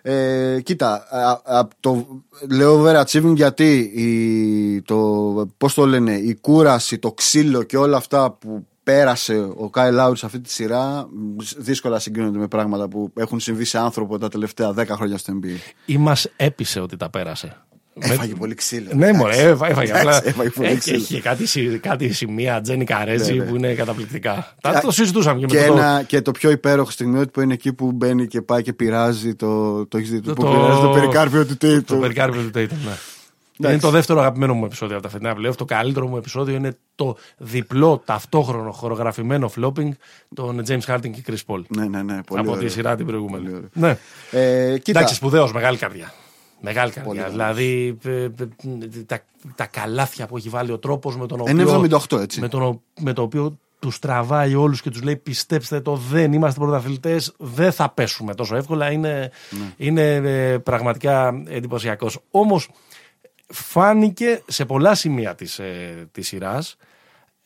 Ε, κοίτα, α, α, το λέω overachieving γιατί η, το, πώς το λένε, η κούραση, το ξύλο και όλα αυτά που πέρασε ο Κάι Λάουρι σε αυτή τη σειρά μ, δύσκολα συγκρίνονται με πράγματα που έχουν συμβεί σε άνθρωπο τα τελευταία 10 χρόνια στο NBA. Ή μας έπεισε ότι τα πέρασε. Έφαγε πολύ ξύλο. Ναι, μωρέ, έφα- έφαγε. Εντάξει, Απλά έφαγε πολύ έχει, ξύλο. έχει κάτι, συ- κάτι σημεία Τζένι Καρέζη Ναι, ναι. που είναι καταπληκτικά. Τα, το συζητούσαμε και, Και, με το, ένα, και το πιο υπέροχο στιγμιότυπο είναι εκεί που μπαίνει και πάει και πειράζει το, το, έχεις δει, Το- που το- πειράζει το περικάρπιο του το Τέιτου. περικάρπιο του Tatum, ναι. Είναι το δεύτερο αγαπημένο μου επεισόδιο από τα φετινά playoff. Το καλύτερο μου επεισόδιο είναι το διπλό ταυτόχρονο χορογραφημένο flopping των James Harden και Chris Paul. Ναι, ναι, ναι. Πολύ από ωραίο. τη σειρά την Πολύ προηγούμενη. ωραίο. Ναι. Ε, κοίτα, Εντάξει, σπουδαίος, μεγάλη καρδιά. Μεγάλη καρδιά. Πολύ δηλαδή ε, ε, τα, τα καλάθια που έχει βάλει ο τρόπος με τον οποίο. είναι 78 έτσι. με, τον, με το οποίο τους τραβάει όλους και τους λέει: Πιστέψτε το, δεν είμαστε πρωταθλητές, δεν θα πέσουμε τόσο εύκολα. Είναι, Ναι. είναι ε, πραγματικά εντυπωσιακός. Όμως φάνηκε σε πολλά σημεία της, ε, της σειράς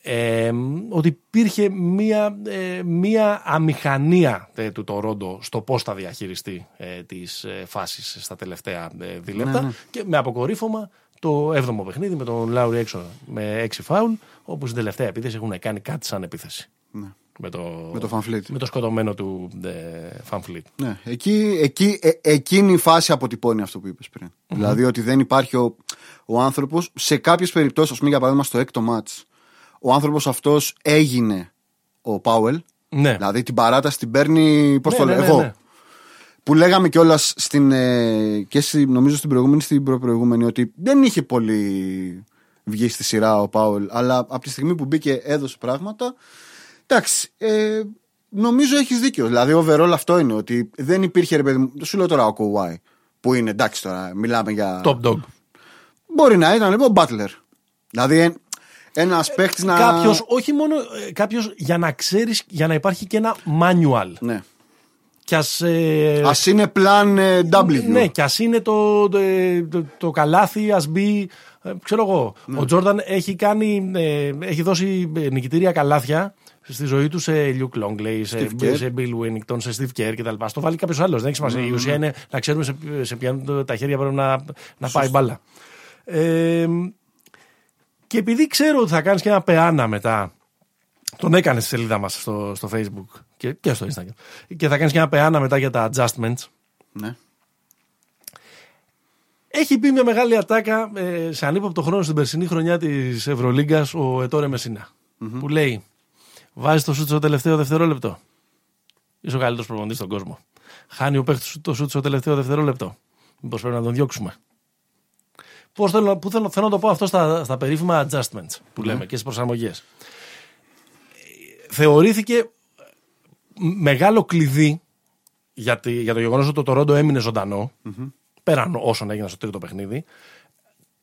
ε, ότι υπήρχε μία, ε, μία αμηχανία ε, του Τορόντο στο πώς θα διαχειριστεί ε, τις ε, φάσεις στα τελευταία ε, δίλεπτα Ναι, ναι. και με αποκορύφωμα το 7ο παιχνίδι με τον Λάουρι έξω με 6 φάουλ όπου στην τελευταία επίθεση έχουν κάνει κάτι σαν επίθεση Ναι. Με το, Με το Van Fleet. με το σκοτωμένο του ε, Van Fleet. Ναι, εκεί, εκεί, ε, εκείνη η φάση αποτυπώνει αυτό που είπες πριν. Δηλαδή ότι δεν υπάρχει ο, ο άνθρωπος, σε κάποιες περιπτώσεις, ας πούμε για παράδειγμα στο έκτο μάτς, ο άνθρωπος αυτός έγινε ο Πάουελ, Ναι. δηλαδή την παράταση την παίρνει, πώς Ναι, το ναι, λέω, ναι, εγώ. ναι. Που λέγαμε κιόλας στην, ε, και στη, νομίζω στην προηγούμενη στην προπροηγούμενη ότι δεν είχε πολύ βγει στη σειρά ο Πάουελ, αλλά από τη στιγμή που μπήκε έδωσε πράγματα. Εντάξει, ε, νομίζω έχεις δίκιο. Δηλαδή, overall αυτό είναι ότι δεν υπήρχε ρε παιδί μου. δεν Σου λέω τώρα ο Κοουάι, που είναι εντάξει τώρα, μιλάμε για. Top dog. Μπορεί να ήταν λοιπόν ο Butler. Δηλαδή, ένα παίχτη να. Κάποιος, όχι μόνο κάποιος για να ξέρεις, για να υπάρχει και ένα manual. Ναι. Κι ας, ε, Α είναι πλάν ε, W. Ναι, κι ας είναι το, το, το, το καλάθι, ας μπει. ε, Ξέρω εγώ. Ναι. Ο Τζόρνταν έχει, κάνει, ε, έχει δώσει ε, νικητήρια καλάθια στη ζωή του σε Luke Longley, σε, Steve Kerr. σε Bill Winnington, σε Steve Kerr κτλ. Στο βάλει κάποιος άλλος. Δεν έχει Ναι, σημασία. Η ουσία είναι να ξέρουμε σε, σε ποια τα χέρια πρέπει να, να πάει μπάλα. Ε, και επειδή ξέρω ότι θα κάνεις και ένα πεάνα μετά τον έκανες στη σελίδα μας στο, στο Facebook και, και στο Instagram. Και θα κάνεις και ένα πεάνα μετά για τα adjustments. Ναι. Έχει πει μια μεγάλη ατάκα ε, σε ανύποπτο χρόνο στην περσινή χρονιά της Ευρωλίγκας ο Ετόρε Μεσίνα, Που λέει: Βάζει το σούτ στο τελευταίο δευτερόλεπτο. Είσαι ο καλύτερος προπονητής στον κόσμο. Χάνει ο παίχτης το σούτ στο τελευταίο δευτερόλεπτο. Μήπως πρέπει να τον διώξουμε. Πώς θέλω, πού θέλω, θέλω να το πω αυτό στα, στα περίφημα adjustments που λέμε και στις προσαρμογές. Θεωρήθηκε μεγάλο κλειδί για, τη- για το γεγονός ότι το Τορόντο έμεινε ζωντανό, πέραν όσων έγιναν στο τρίτο παιχνίδι,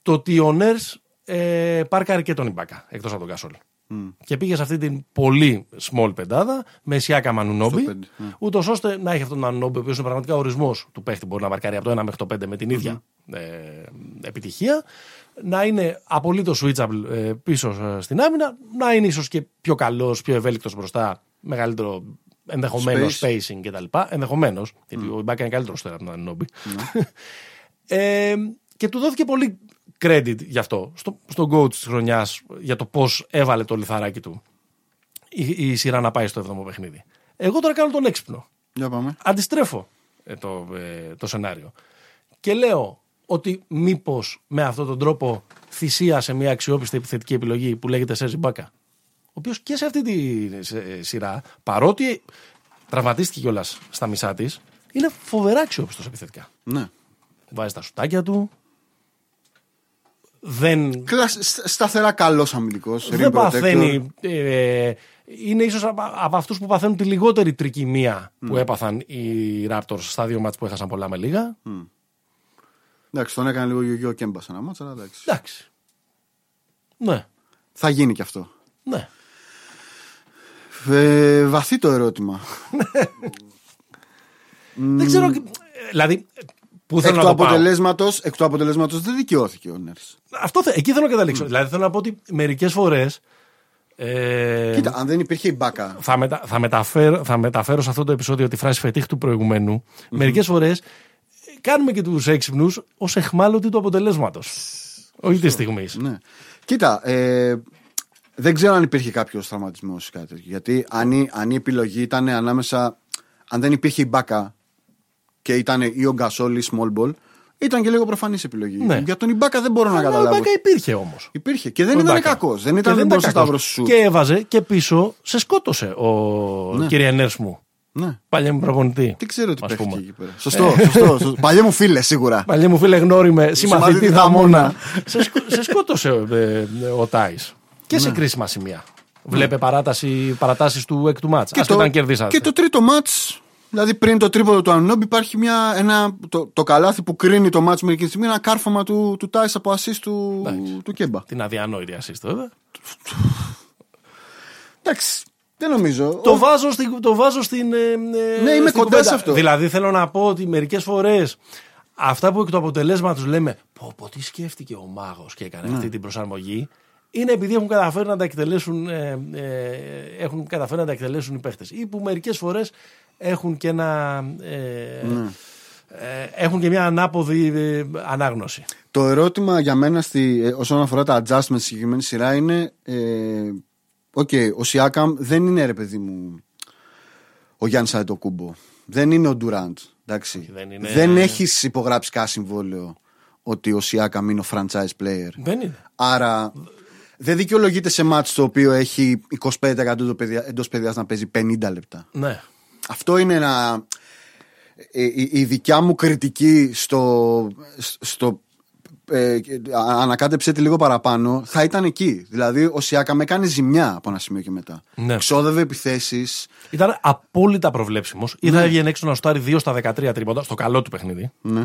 το ότι ο Νέρ ε, πάρκαρε και τον Ιμπάκα εκτός από τον Κασόλ. Και πήγε σε αυτή την πολύ small πεντάδα με Σιάκα Μανουνόμπι, Στο πέντε, ναι. ούτως ώστε να έχει αυτόν τον Μανουνόμπι, ο οποίος είναι πραγματικά ορισμός του παίχτη, μπορεί να μαρκάρει από το 1 μέχρι το 5 με την ίδια ε, επιτυχία, να είναι απολύτως switchable ε, πίσω ε, στην άμυνα, να είναι ίσως και πιο καλός, πιο ευέλικτος μπροστά, μεγαλύτερο ενδεχομένως Space. spacing κτλ. Ενδεχομένως, γιατί ο Ιμπάκα είναι καλύτερος τώρα από τον Ανόμπι. ε, και του δόθηκε πολύ credit γι' αυτό, στο, στον coach της χρονιάς, για το πώς έβαλε το λιθαράκι του η, η σειρά να πάει στο 7ο παιχνίδι. Εγώ τώρα κάνω τον έξυπνο. Για πάμε. Αντιστρέφω ε, το, ε, το σενάριο. Και λέω ότι μήπως με αυτόν τον τρόπο θυσίασε μια αξιόπιστη επιθετική επιλογή που λέγεται Σέρζι Μπάκα. Ο οποίος και σε αυτή τη σε- σειρά, παρότι τραυματίστηκε κιόλας στα μισά της, είναι φοβερά αξιόπιστος επιθετικά. Ναι. Βάζει τα σουτάκια του. Δεν, Κλασ- σ- Σταθερά καλός αμυντικός. δεν παθαίνει. Ε, είναι ίσως από, από αυτούς που παθαίνουν τη λιγότερη τρικυμία που έπαθαν οι Raptors στα δύο μάτς που έχασαν πολλά με λίγα. Εντάξει, τον έκανε λίγο γιογιό κέμπα σε ένα μάτσα, αλλά εντάξει. Εντάξει. Ναι, Θα γίνει και αυτό. ναι. Ε, βαθύ το ερώτημα. Δεν ξέρω. Δηλαδή, πού θέλω εκ, να του το πάω. αποτελέσματος, εκ του αποτελέσματος δεν δικαιώθηκε ο Νέρς. Αυτό θε, εκεί θέλω να καταλήξω. Δηλαδή, θέλω να πω ότι μερικές φορές. Ε, Κοίτα, αν δεν υπήρχε η μπάκα. θα, μετα, θα, μεταφέρω, θα μεταφέρω σε αυτό το επεισόδιο τη φράση φετίχ του προηγουμένου. Μερικές φορές κάνουμε και τους έξυπνους ως εχμάλωτοι του αποτελέσματος. Όχι της στιγμής. Ναι. Κοίτα, ε, δεν ξέρω αν υπήρχε κάποιο τραυματισμός ή κάτι τέτοιο. Γιατί αν η, αν η επιλογή ήταν ανάμεσα. Αν δεν υπήρχε η μπάκα και ήταν ή ο Γκασόλ ή η small ball, ήταν και λίγο προφανής επιλογή. Ναι. Για τον Ιμπάκα δεν μπορώ να Αλλά ο καταλάβω. Μπάκα υπήρχε όμως. Υπήρχε και δεν ήταν κακός. Δεν ήταν δεν μπορούσε να σταυρώσει σου. Και έβαζε και πίσω σε σκότωσε ο Ναι. κύριε Νέρς μου. Ναι. Παλιά μου προπονητή. Τι ξέρω τι ας παίχτηκε πούμε. εκεί πέρα. Σωστό, σωστό. σωστό. Παλιέ μου φίλε, σίγουρα. Παλιά μου φίλε γνώριμε, συμμαθητή Συμμαθητή δαμόνα. δαμόνα. σε, σκο- σε σκότωσε ε, ε, ο Τάις. Και Ναι. σε κρίσιμα σημεία. Βλέπε παράταση, παρατάσεις του έκτου μάτς. Ας και όταν κερδίσατε. και το τρίτο μάτς, δηλαδή πριν το τρίποδο του Ανόμπ, υπάρχει μια, ένα, το, το καλάθι που κρίνει το μάτ με εκείνη τη στιγμή, ένα κάρφωμα του, του Τάις από ασίστ του, Εντάξει. του Κέμπα. Την αδιανόητη assist βέβαια. Εντάξει, δεν νομίζω. Το Ο- βάζω στην. Το βάζω στην ε, ε, Ναι, είμαι στην κοντά κουβέντα. σε αυτό. Δηλαδή θέλω να πω ότι μερικές φορές αυτά που εκ του αποτελέσματος λέμε πω, πω τι σκέφτηκε ο μάγος και έκανε Ναι. αυτή την προσαρμογή είναι επειδή έχουν καταφέρει να τα εκτελέσουν, ε, ε, έχουν καταφέρει να τα εκτελέσουν οι παίχτες. Ή που μερικές φορές έχουν και ένα. Ε, Ναι. ε, έχουν και μια ανάποδη ε, ανάγνωση. Το ερώτημα για μένα στη, ε, όσον αφορά τα adjustments στη συγκεκριμένη σειρά είναι. Ε, Οκ, ο Σιάκαμ δεν είναι ρε παιδί μου ο Γιάννης Αντοκούμπο. Δεν είναι ο Ντουραντ. Εντάξει. δεν είναι- δεν έχει υπογράψει κανένα συμβόλαιο ότι ο Σιάκαμ είναι ο franchise player. Δεν είναι. Άρα δεν δικαιολογείται σε μάτς το οποίο έχει 25% εντός παιδιάς να παίζει 50 λεπτά. Ναι. Αυτό είναι ένα. ε, Η, η δικιά μου κριτική στο. στο ε, ανακάτεψε τη λίγο παραπάνω, θα ήταν εκεί. Δηλαδή, ο Σιάκα με έκανε ζημιά από ένα σημείο και μετά. Ναι. Ξόδευε επιθέσεις. Ήταν απόλυτα προβλέψιμος. Ή Ναι. θα έβγαινε έξω να στάρει 2 στα 13 τρίποτα, στο καλό του παιχνίδι. Ναι.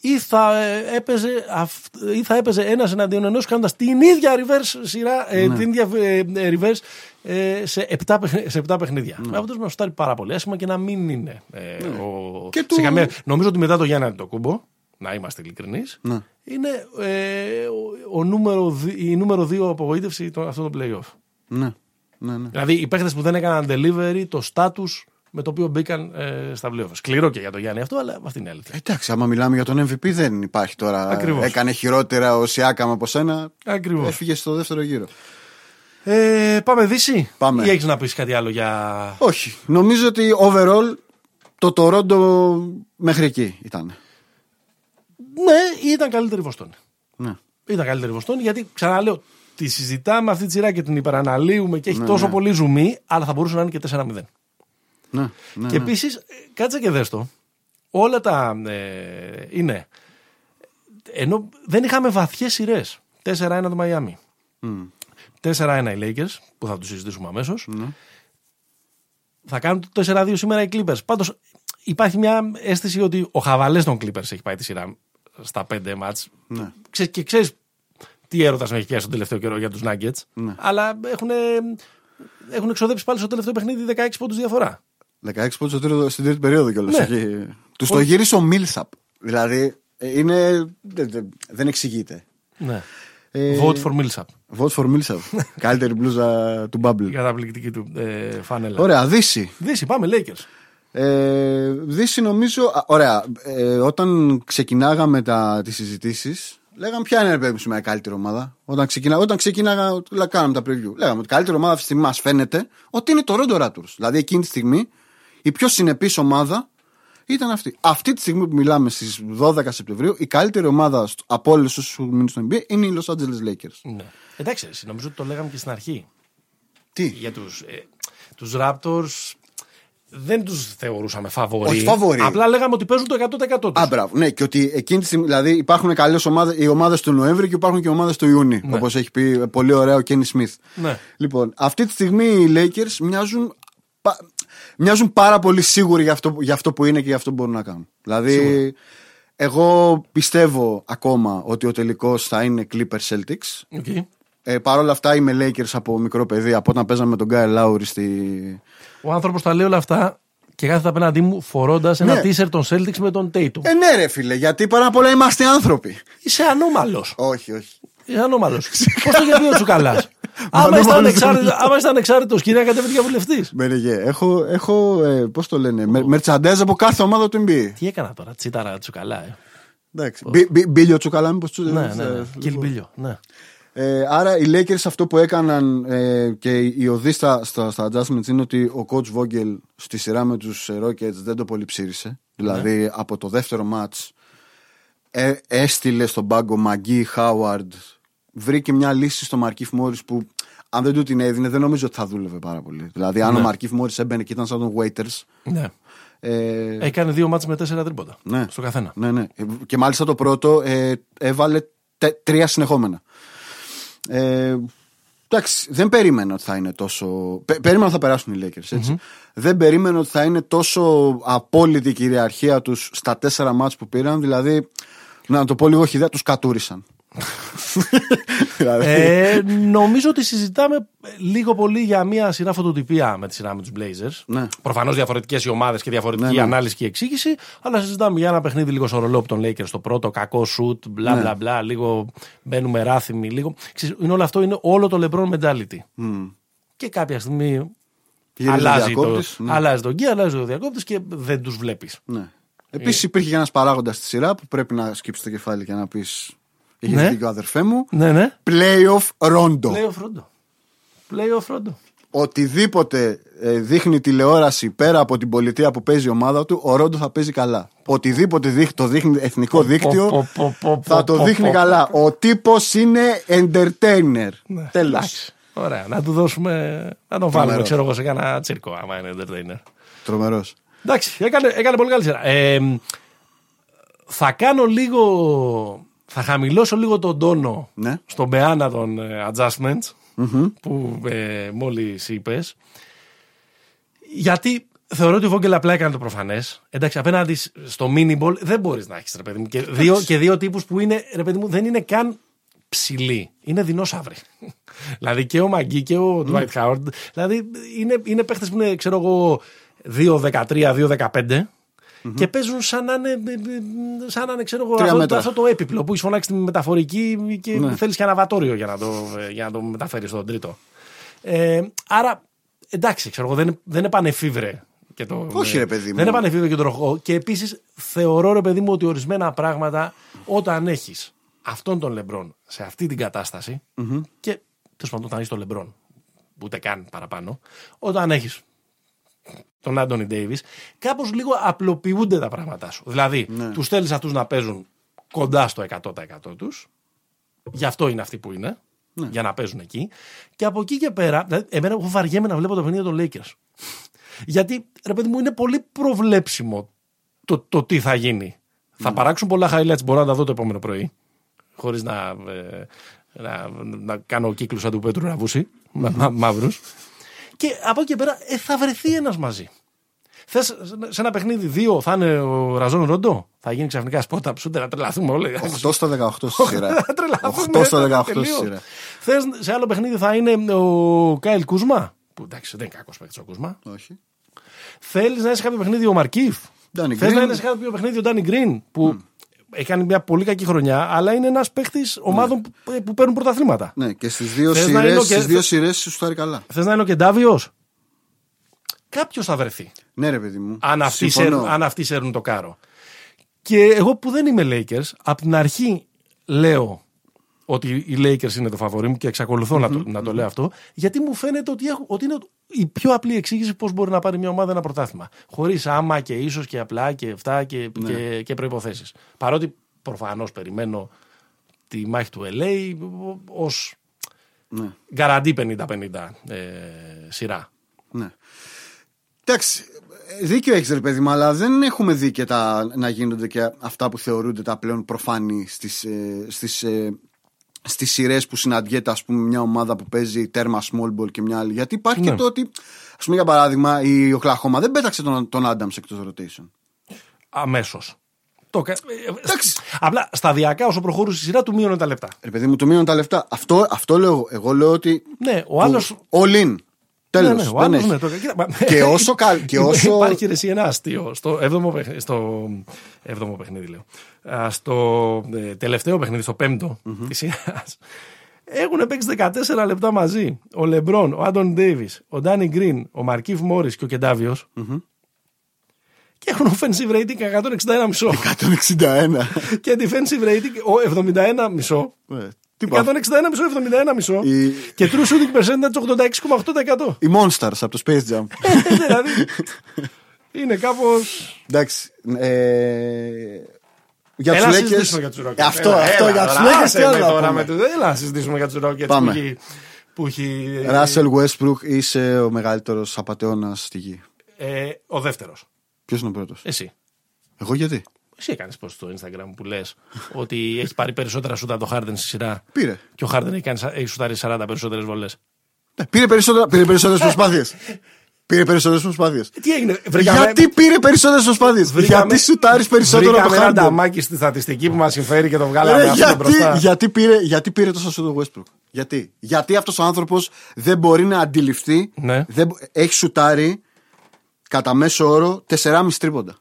ή θα ε, έπαιζε, αυ- ή θα έπαιζε ένας εναντίον ενός κάνοντα την ίδια reverse σειρά, ε, Ναι. την ίδια ε, ε, reverse ε, σε 7, σε επτά παιχνίδια. Ναι. Με αποτέλεσμα να σου πάρει πάρα πολύ άσχημα και να μην είναι. Ε, ο... Και σε του- καμία... Νομίζω ότι μετά το Γιάννη το κούμπο, να είμαστε ειλικρινείς, Ναι. είναι ε, ο, ο νούμερο, δι- η νούμερο 2 απογοήτευση το, αυτό το playoff. Ναι. Ναι, ναι. Δηλαδή οι παίχτες που δεν έκαναν delivery, το status με το οποίο μπήκαν ε, στα playoff. Σκληρό και για τον Γιάννη αυτό, αλλά αυτή είναι η αλήθεια. Εντάξει, άμα μιλάμε για τον MVP, δεν υπάρχει τώρα. Ακριβώς. Έκανε χειρότερα ο Σιάκαμ από σένα. Ακριβώς. Έφυγε στο δεύτερο γύρο. Ε, πάμε Δύση. Πάμε. Ή έχεις να πεις κάτι άλλο για. Όχι. Νομίζω ότι overall το Toronto μέχρι εκεί ήταν. Ναι, ήταν καλύτερη η Βοστόνη. Ναι. Ήταν καλύτερη η Βοστόνη γιατί ξαναλέω, τη συζητάμε αυτή τη σειρά και την υπεραναλύουμε και έχει Ναι, τόσο ναι. πολύ ζουμί, αλλά θα μπορούσε να είναι και 4-0. Ναι, ναι, Και ναι. επίσης, κάτσε και δες το. Όλα τα. Ε, είναι. Ενώ δεν είχαμε βαθιές σειρές. 4-1 το Μαϊάμι. Μμ. 4-1 οι Lakers, που θα του συζητήσουμε αμέσως. Ναι. Θα κάνουν το 4-2 σήμερα οι Clippers. Πάντως υπάρχει μια αίσθηση ότι ο χαβαλές των Clippers έχει πάει τη σειρά στα 5 μάτς. Ναι. Ξε- και ξέρεις τι έρωτας με έχει πιάσει τον τελευταίο καιρό για τους Nuggets. Ναι. Αλλά έχουν, έχουν εξοδέψει πάλι στο τελευταίο παιχνίδι 16 πόντους διαφορά. 16 πόντους στο τρίτο- στην τρίτη περίοδο κιόλας. Ναι. Τους το γύρισε ο Μίλσαπ. Δηλαδή ε, είναι. δεν- δεν- Δεν εξηγείται. Ναι. Ε, Vote for Millsap. Vote for Millsap. Καλύτερη μπλούζα του Bubble. Η καταπληκτική του ε, φανέλα. Ωραία, Δύση. Δύση, πάμε, Lakers. Ε, Δύση νομίζω. α, Ωραία. Ε, όταν ξεκινάγαμε τα, τις συζητήσεις λέγαμε ποια είναι ρε παιδί μου σήμερα η καλύτερη ομάδα; Όταν, ξεκινά, όταν ξεκινάγα, λέ- κάναμε τα preview. Λέγαμε ότι η καλύτερη ομάδα αυτή τη στιγμή μας φαίνεται ότι είναι το Rondo Raptors. Δηλαδή εκείνη τη στιγμή η πιο συνεπής ομάδα ήταν αυτή. Αυτή τη στιγμή που μιλάμε στις 12 Σεπτεμβρίου η καλύτερη ομάδα στο- από όλους όσους μείνουν στο NBA είναι οι Los Angeles Lakers. Ναι. Εντάξει, εσύ, νομίζω ότι το λέγαμε και στην αρχή. Τι; Για τους, ε, τους Raptors δεν τους θεωρούσαμε φαβορί. Όχι, φαβορί. Απλά λέγαμε ότι παίζουν το 100% τους. Α, μπράβο. Ναι, και ότι εκείνη τη στιγμή. Δηλαδή υπάρχουν καλές ομάδες, οι ομάδες του Νοέμβρη και υπάρχουν και ομάδες του Ιούνιου. Ναι. Όπως έχει πει πολύ ωραία ο Κένι Σμιθ. Ναι. Λοιπόν, αυτή τη στιγμή οι Lakers μοιάζουν, πα- μοιάζουν πάρα πολύ σίγουροι για αυτό, για αυτό που είναι και για αυτό που μπορούν να κάνουν. Δηλαδή, εγώ πιστεύω ακόμα ότι ο τελικός θα είναι Clippers Celtics. OK. Ε, Παρ' όλα αυτά είμαι Lakers από μικρό παιδί, από όταν παίζαμε με τον Γκάι Λάουρι στη. Ο άνθρωπος τα λέει όλα αυτά και κάθεται απέναντί μου φορώντας ένα Ναι. t-shirt των Celtics με τον Tatum. Ε, ναι, ρε φίλε, γιατί πάρα πολλά είμαστε άνθρωποι. Είσαι ανώμαλος. όχι, όχι. Είσαι ανώμαλος. Πώς το γιατί ο Τσουκαλά. Άμα είσαι ανεξάρτητο, άμα είσαι ανεξάρτητος, κύριε, κατέβει διαβουλευτή. Μπερεγέ, έχω, έχω ε, πώς το λένε, με, merchandise από κάθε ομάδα του NBA. Τι έκανα τώρα, τσίταρα Τσουκαλά. Ε. Εντάξει. Μπι- μπι- Μπίλιο τσουκαλά, μήπως του Ναι, ναι, ε, ναι. λοιπόν. Κιλμπίλιο. Ναι. Ε, άρα οι Lakers αυτό που έκαναν ε, και η οδή στα, στα, στα adjustments είναι ότι ο coach Vogel στη σειρά με τους ε, Rockets δεν το πολύ ψήρισε. Δηλαδή από το δεύτερο match ε, έστειλε στον πάγκο Μαγκή, Χάουαρντ, βρήκε μια λύση στο Μαρκίφ Μόρις που αν δεν του την έδινε δεν νομίζω ότι θα δούλευε πάρα πολύ. Δηλαδή αν ο Μαρκίφ Μόρις έμπαινε και ήταν σαν τον Waiters ναι. ε, Έκανε δύο μάτς με τέσσερα τρίποτα. Ναι. Στο καθένα. Ναι, ναι. Ε, Και μάλιστα το πρώτο ε, έβαλε τε- τρία συνεχόμενα. Ε, εντάξει, δεν περίμενα ότι θα είναι τόσο. Πε, περίμενα ότι θα περάσουν οι Lakers, ετσι Δεν περίμενα ότι θα είναι τόσο απόλυτη η κυριαρχία τους στα τέσσερα μάτς που πήραν. Δηλαδή, να το πω λίγο χιδέα, τους κατούρισαν. Δηλαδή, Ε, νομίζω ότι συζητάμε λίγο πολύ για μια σειρά φωτοτυπία με τη σειρά με τους Blazers. Ναι. Προφανώς διαφορετικές οι ομάδες και διαφορετική Ναι, ναι. ανάλυση και εξήγηση. Αλλά συζητάμε για ένα παιχνίδι λίγο στο ρολό από τον Lakers. Το πρώτο κακό σουτ, μπλα Ναι. μπλα μπλα. Λίγο μπαίνουμε ράθυμοι. Λίγο. Ξέρεις, είναι όλο αυτό είναι όλο το LeBron mentality. μ. Και κάποια στιγμή Γυρίζει ο αλλάζει το, διακόπτης, ναι. αλλάζει τον γκί, αλλάζει το διακόπτης και δεν τους βλέπεις. ναι. Επίσης υπήρχε και ένας παράγοντας στη σειρά που πρέπει να σκύψεις το κεφάλι και να πεις. Είχε Ναι. δίκιο αδερφέ μου. Ναι, ναι. Playoff Rondo. Play off Rondo. Play off Rondo. Οτιδήποτε ε, δείχνει τηλεόραση πέρα από την πολιτεία που παίζει η ομάδα του, ο Ρόντο θα παίζει καλά. Οτιδήποτε δείχνει, το δείχνει εθνικό δίκτυο, πω, πω, πω, θα πω, το πω, δείχνει πω. καλά. Ο τύπος είναι entertainer. Ναι, Τέλος. εντάξει. Ωραία. Να του δώσουμε. Να τον βάλουμε, Τρομερός. ξέρω εγώ, σε κανένα τσίρκο, άμα είναι entertainer. Τρομερός. Εντάξει, έκανε, έκανε πολύ καλή σειρά. Ε, θα κάνω λίγο. Θα χαμηλώσω λίγο τον τόνο Ναι. στον πεάνα των ε, adjustments που ε, μόλις είπες. Γιατί θεωρώ ότι ο Βόγγελ απλά έκανε το προφανές. Εντάξει, απέναντι στο mini ball δεν μπορείς να έχεις ρε παιδί μου. Και δύο, και δύο τύπους που είναι, ρε παιδί μου, δεν είναι καν ψηλοί. Είναι δεινόσαυροι. δηλαδή και ο Μαγκή και ο Dwight Howard. Δηλαδή είναι, είναι παίχτες που είναι, ξέρω εγώ, 2-13, 2-15. Και παίζουν σαν να είναι, σαν να είναι ξέρω εγώ, Τρία αυτό, μέτρα. αυτό το έπιπλο που έχεις φωνάξει τη μεταφορική και Ναι. θέλεις και αναβατόριο για να το, για να το μεταφέρεις στον τρίτο. Ε, άρα, εντάξει, ξέρω εγώ, δεν, δεν επανεφίβρε και το. Όχι, ρε παιδί μου. Δεν επανεφίβρε και το ροχό. Και επίσης θεωρώ, ρε παιδί μου, ότι ορισμένα πράγματα όταν έχεις αυτόν τον Λεμπρόν σε αυτή την κατασταση και τέλος πάντων όταν έχεις τον Λεμπρόν, ούτε καν παραπάνω, όταν έχεις τον Άντωνι Ντέιβις, κάπως λίγο απλοποιούνται τα πράγματά σου. Δηλαδή, Ναι. τους θέλεις αυτούς να παίζουν κοντά στο 100% τους. Γι' αυτό είναι αυτοί που είναι. Ναι. Για να παίζουν εκεί. Και από εκεί και πέρα, δηλαδή, εμένα εγώ βαριέμαι να βλέπω το παιχνίδι των Lakers. Γιατί, ρε παιδί μου, είναι πολύ προβλέψιμο το, το τι θα γίνει. Θα παράξουν πολλά highlights, μπορώ να τα δω το επόμενο πρωί. Χωρίς να, ε, να, να κάνω κύκλους σαν του Πέτρου Ραβούση, μα, μα, μαύρους. Και από εκεί και πέρα ε, θα βρεθεί ένας μαζί. Θες σε ένα παιχνίδι δύο θα είναι ο Ραζόν Ροντό. Θα γίνει ξαφνικά σπότα ψούνται να τρελαθούμε όλοι. 8 στο 18 στη σειρά. Να τρελαθούμε. 8 στο 18 στη τελείως. σειρά. Θες σε άλλο παιχνίδι θα είναι ο Κάιλ Κούσμα; Που εντάξει δεν είναι κακός παίκτης ο Κούσμα. Όχι. Θέλεις να είναι σε κάποιο παιχνίδι ο Μαρκίφ; Danny Θες Green. να είναι σε κάποιο παιχνίδι ο Ντάνι Γκριν. Που έχει κάνει μια πολύ κακή χρονιά, αλλά είναι ένας παίχτης ομάδων που, που παίρνουν πρωταθλήματα. Ναι, και στις δύο Θες να είναι σειρέ ο και- στις δύο σειρές σου φτάρει καλά. Θες να είναι ο Κεντάβιος; Κάποιος θα βρεθεί. Ναι, ρε παιδί μου. αν αυτοί, Συμφωνώ. σέρνουν, αν αυτοί σέρνουν το κάρο. Και εγώ που δεν είμαι Lakers, από την αρχή λέω ότι οι Lakers είναι το φαβορή μου και εξακολουθώ να, το, να το λέω αυτό, γιατί μου φαίνεται ότι, έχω, ότι είναι η πιο απλή εξήγηση πώς μπορεί να πάρει μια ομάδα ένα πρωτάθλημα. Χωρίς άμα και ίσως και απλά και αυτά και, και, και προποθέσει. Παρότι προφανώς περιμένω τη μάχη του LA ως Ναι. γκαραντί 50-50 ε, σειρά. Ναι. Εντάξει, δίκιο έχεις ρε παιδί μου, αλλά δεν έχουμε δει και τα, να γίνονται και αυτά που θεωρούνται τα πλέον προφανή στις, ε, στις, ε, στις σειρές που συναντιέται ας πούμε μια ομάδα που παίζει τέρμα small ball και μια άλλη. Γιατί υπάρχει Ναι. και το ότι, ας πούμε για παράδειγμα, η Οκλαχώμα δεν πέταξε τον, τον Adams εκτός rotation. Αμέσως. Το... κα- ε, Εντάξει. Απλά σταδιακά όσο προχωρούσε η σειρά του μείωνε τα λεπτά. Ρε παιδί μου, του μείνουν τα λεφτά. Αυτό, αυτό λέω εγώ. Εγώ λέω ότι. Ναι, ο άλλο. All in. Τέλος. Ναι, ναι, δεν. Ναι, το... και όσο. Κα... και όσο... Υπάρχει ρεσί ένα αστείο. Στο εβδομο παιχνίδι, στο... εβδομο παιχνίδι λέω. Στο ε, τελευταίο παιχνίδι, στο 5ο mm-hmm. της σειράς. Έχουν παίξει 14 λεπτά μαζί. Ο Λεμπρόν, ο Άντων Ντέιβις, ο Ντάνι Γκριν, ο Μαρκίβ Μόρις και ο κενταβιο mm-hmm. Και έχουν offensive rating 161,5. 161. και defensive rating 71,5. Τίποτα. 161,5-71,5. Η... Και true shooting percentage 86,8%. Οι Monsters από το Space Jam. Ε, δηλαδή. Είναι κάπω. Εντάξει. Ε... Για τους Λέκε. Ε, αυτό, έλα, αυτό έλα, για τους Λέκε και άλλα. Τώρα με το... Έλα να συζητήσουμε για τους Ρόκετ που έχει. Ράσελ Westbrook είσαι ο μεγαλύτερος απαταιώνας στη γη. Ε, ο δεύτερος. Ποιος είναι ο πρώτος; Εσύ. Εγώ γιατί; Εσύ έκανες πώ στο Instagram που λες ότι έχει πάρει περισσότερα σούτα το Harden στη σειρά Πήρε. και ο Harden έχει, κάνει, έχει σουτάρει 40 περισσότερες βολές. Ναι, Πήρε περισσότερα- πήρε περισσότερες προσπάθειες. Πήρε περισσότερες προσπάθειες. Τι έγινε, βρήκαμε, Γιατί πήρε περισσότερες προσπάθειες; βρήκαμε- Γιατί σουτάρεις περισσότερο από βρήκαμε το ένα Harden; νταμάκι στη στατιστική που μας συμφέρει και το βγάλαμε Ρε, αυτό γιατί, μπροστά. γιατί, πήρε, γιατί πήρε τόσο σου το Westbrook; Γιατί, γιατί αυτός ο άνθρωπος δεν μπορεί να αντιληφθεί. Ναι. Δεν, μπο- έχει σουτάρει κατά μέσο όρο 4,5 τρίποντα.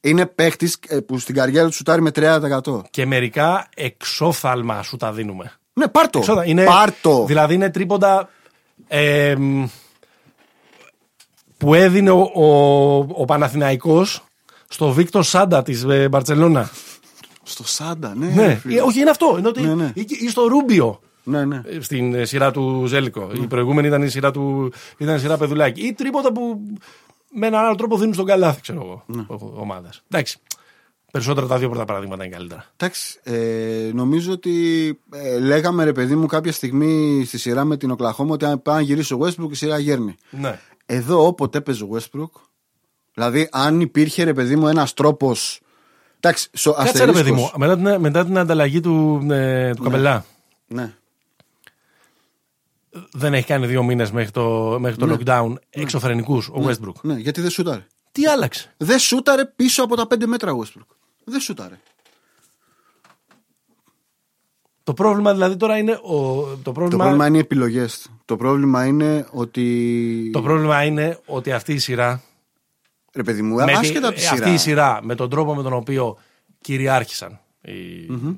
Είναι παίχτης που στην καριέρα του σουτάρει με 30%. Και μερικά εξόφθαλμα σου τα δίνουμε. Ναι, πάρ το. Εξόφθαλμα. Είναι, Πάρ το. Δηλαδή είναι τρίποντα ε, μ, που έδινε ο, ο, ο Παναθηναϊκός στο Βίκτο Σάντα της ε, Μπαρτσελώνα. Στο Σάντα, ναι. ναι, ρε φίλε. Ε, όχι είναι αυτό. Είναι ότι, Ναι, ναι. Ή, ή στο Ρούμπιο. ναι, ναι. ε, Στην ε, σειρά του Ζέλικο. Η προηγούμενη ήταν η σειρά του ήταν η σειρά Πεδουλάκη. Ή τρίποτα που με έναν άλλο τρόπο δίνουν στον καλάθι, ξέρω εγώ. Ναι. Ομάδας. Εντάξει. Περισσότερα τα δύο πρώτα παραδείγματα είναι καλύτερα. Εντάξει, ε, νομίζω ότι ε, λέγαμε ρε παιδί μου κάποια στιγμή στη σειρά με την Οκλαχώμα ότι αν πάει να γυρίσει ο Westbrook η σειρά γέρνει. Ναι. Εδώ όποτε έπαιζε ο Westbrook, δηλαδή αν υπήρχε ρε παιδί μου ένας τρόπος Εντάξει, σο, Κάτσε ρε παιδί αστερίσκος. μου, μετά την, μετά την ανταλλαγή του, ε, του Καπελά. Ναι. Δεν έχει κάνει δύο μήνες μέχρι το, μέχρι το lockdown εξωφρενικούς ο Westbrook; ναι, γιατί δεν σούταρε. Τι άλλαξε; Δεν σούταρε πίσω από τα 5 μέτρα ο Westbrook. Δεν σούταρε. Το πρόβλημα δηλαδή τώρα είναι. Ο, το, Το πρόβλημα, πρόβλημα είναι οι επιλογές του. Το πρόβλημα είναι ότι. το πρόβλημα είναι ότι αυτή η σειρά. Ρε παιδί μου, με τη- άσχετα από τη σειρά. Αυτή η σειρά με τον τρόπο με τον οποίο κυριάρχησαν οι,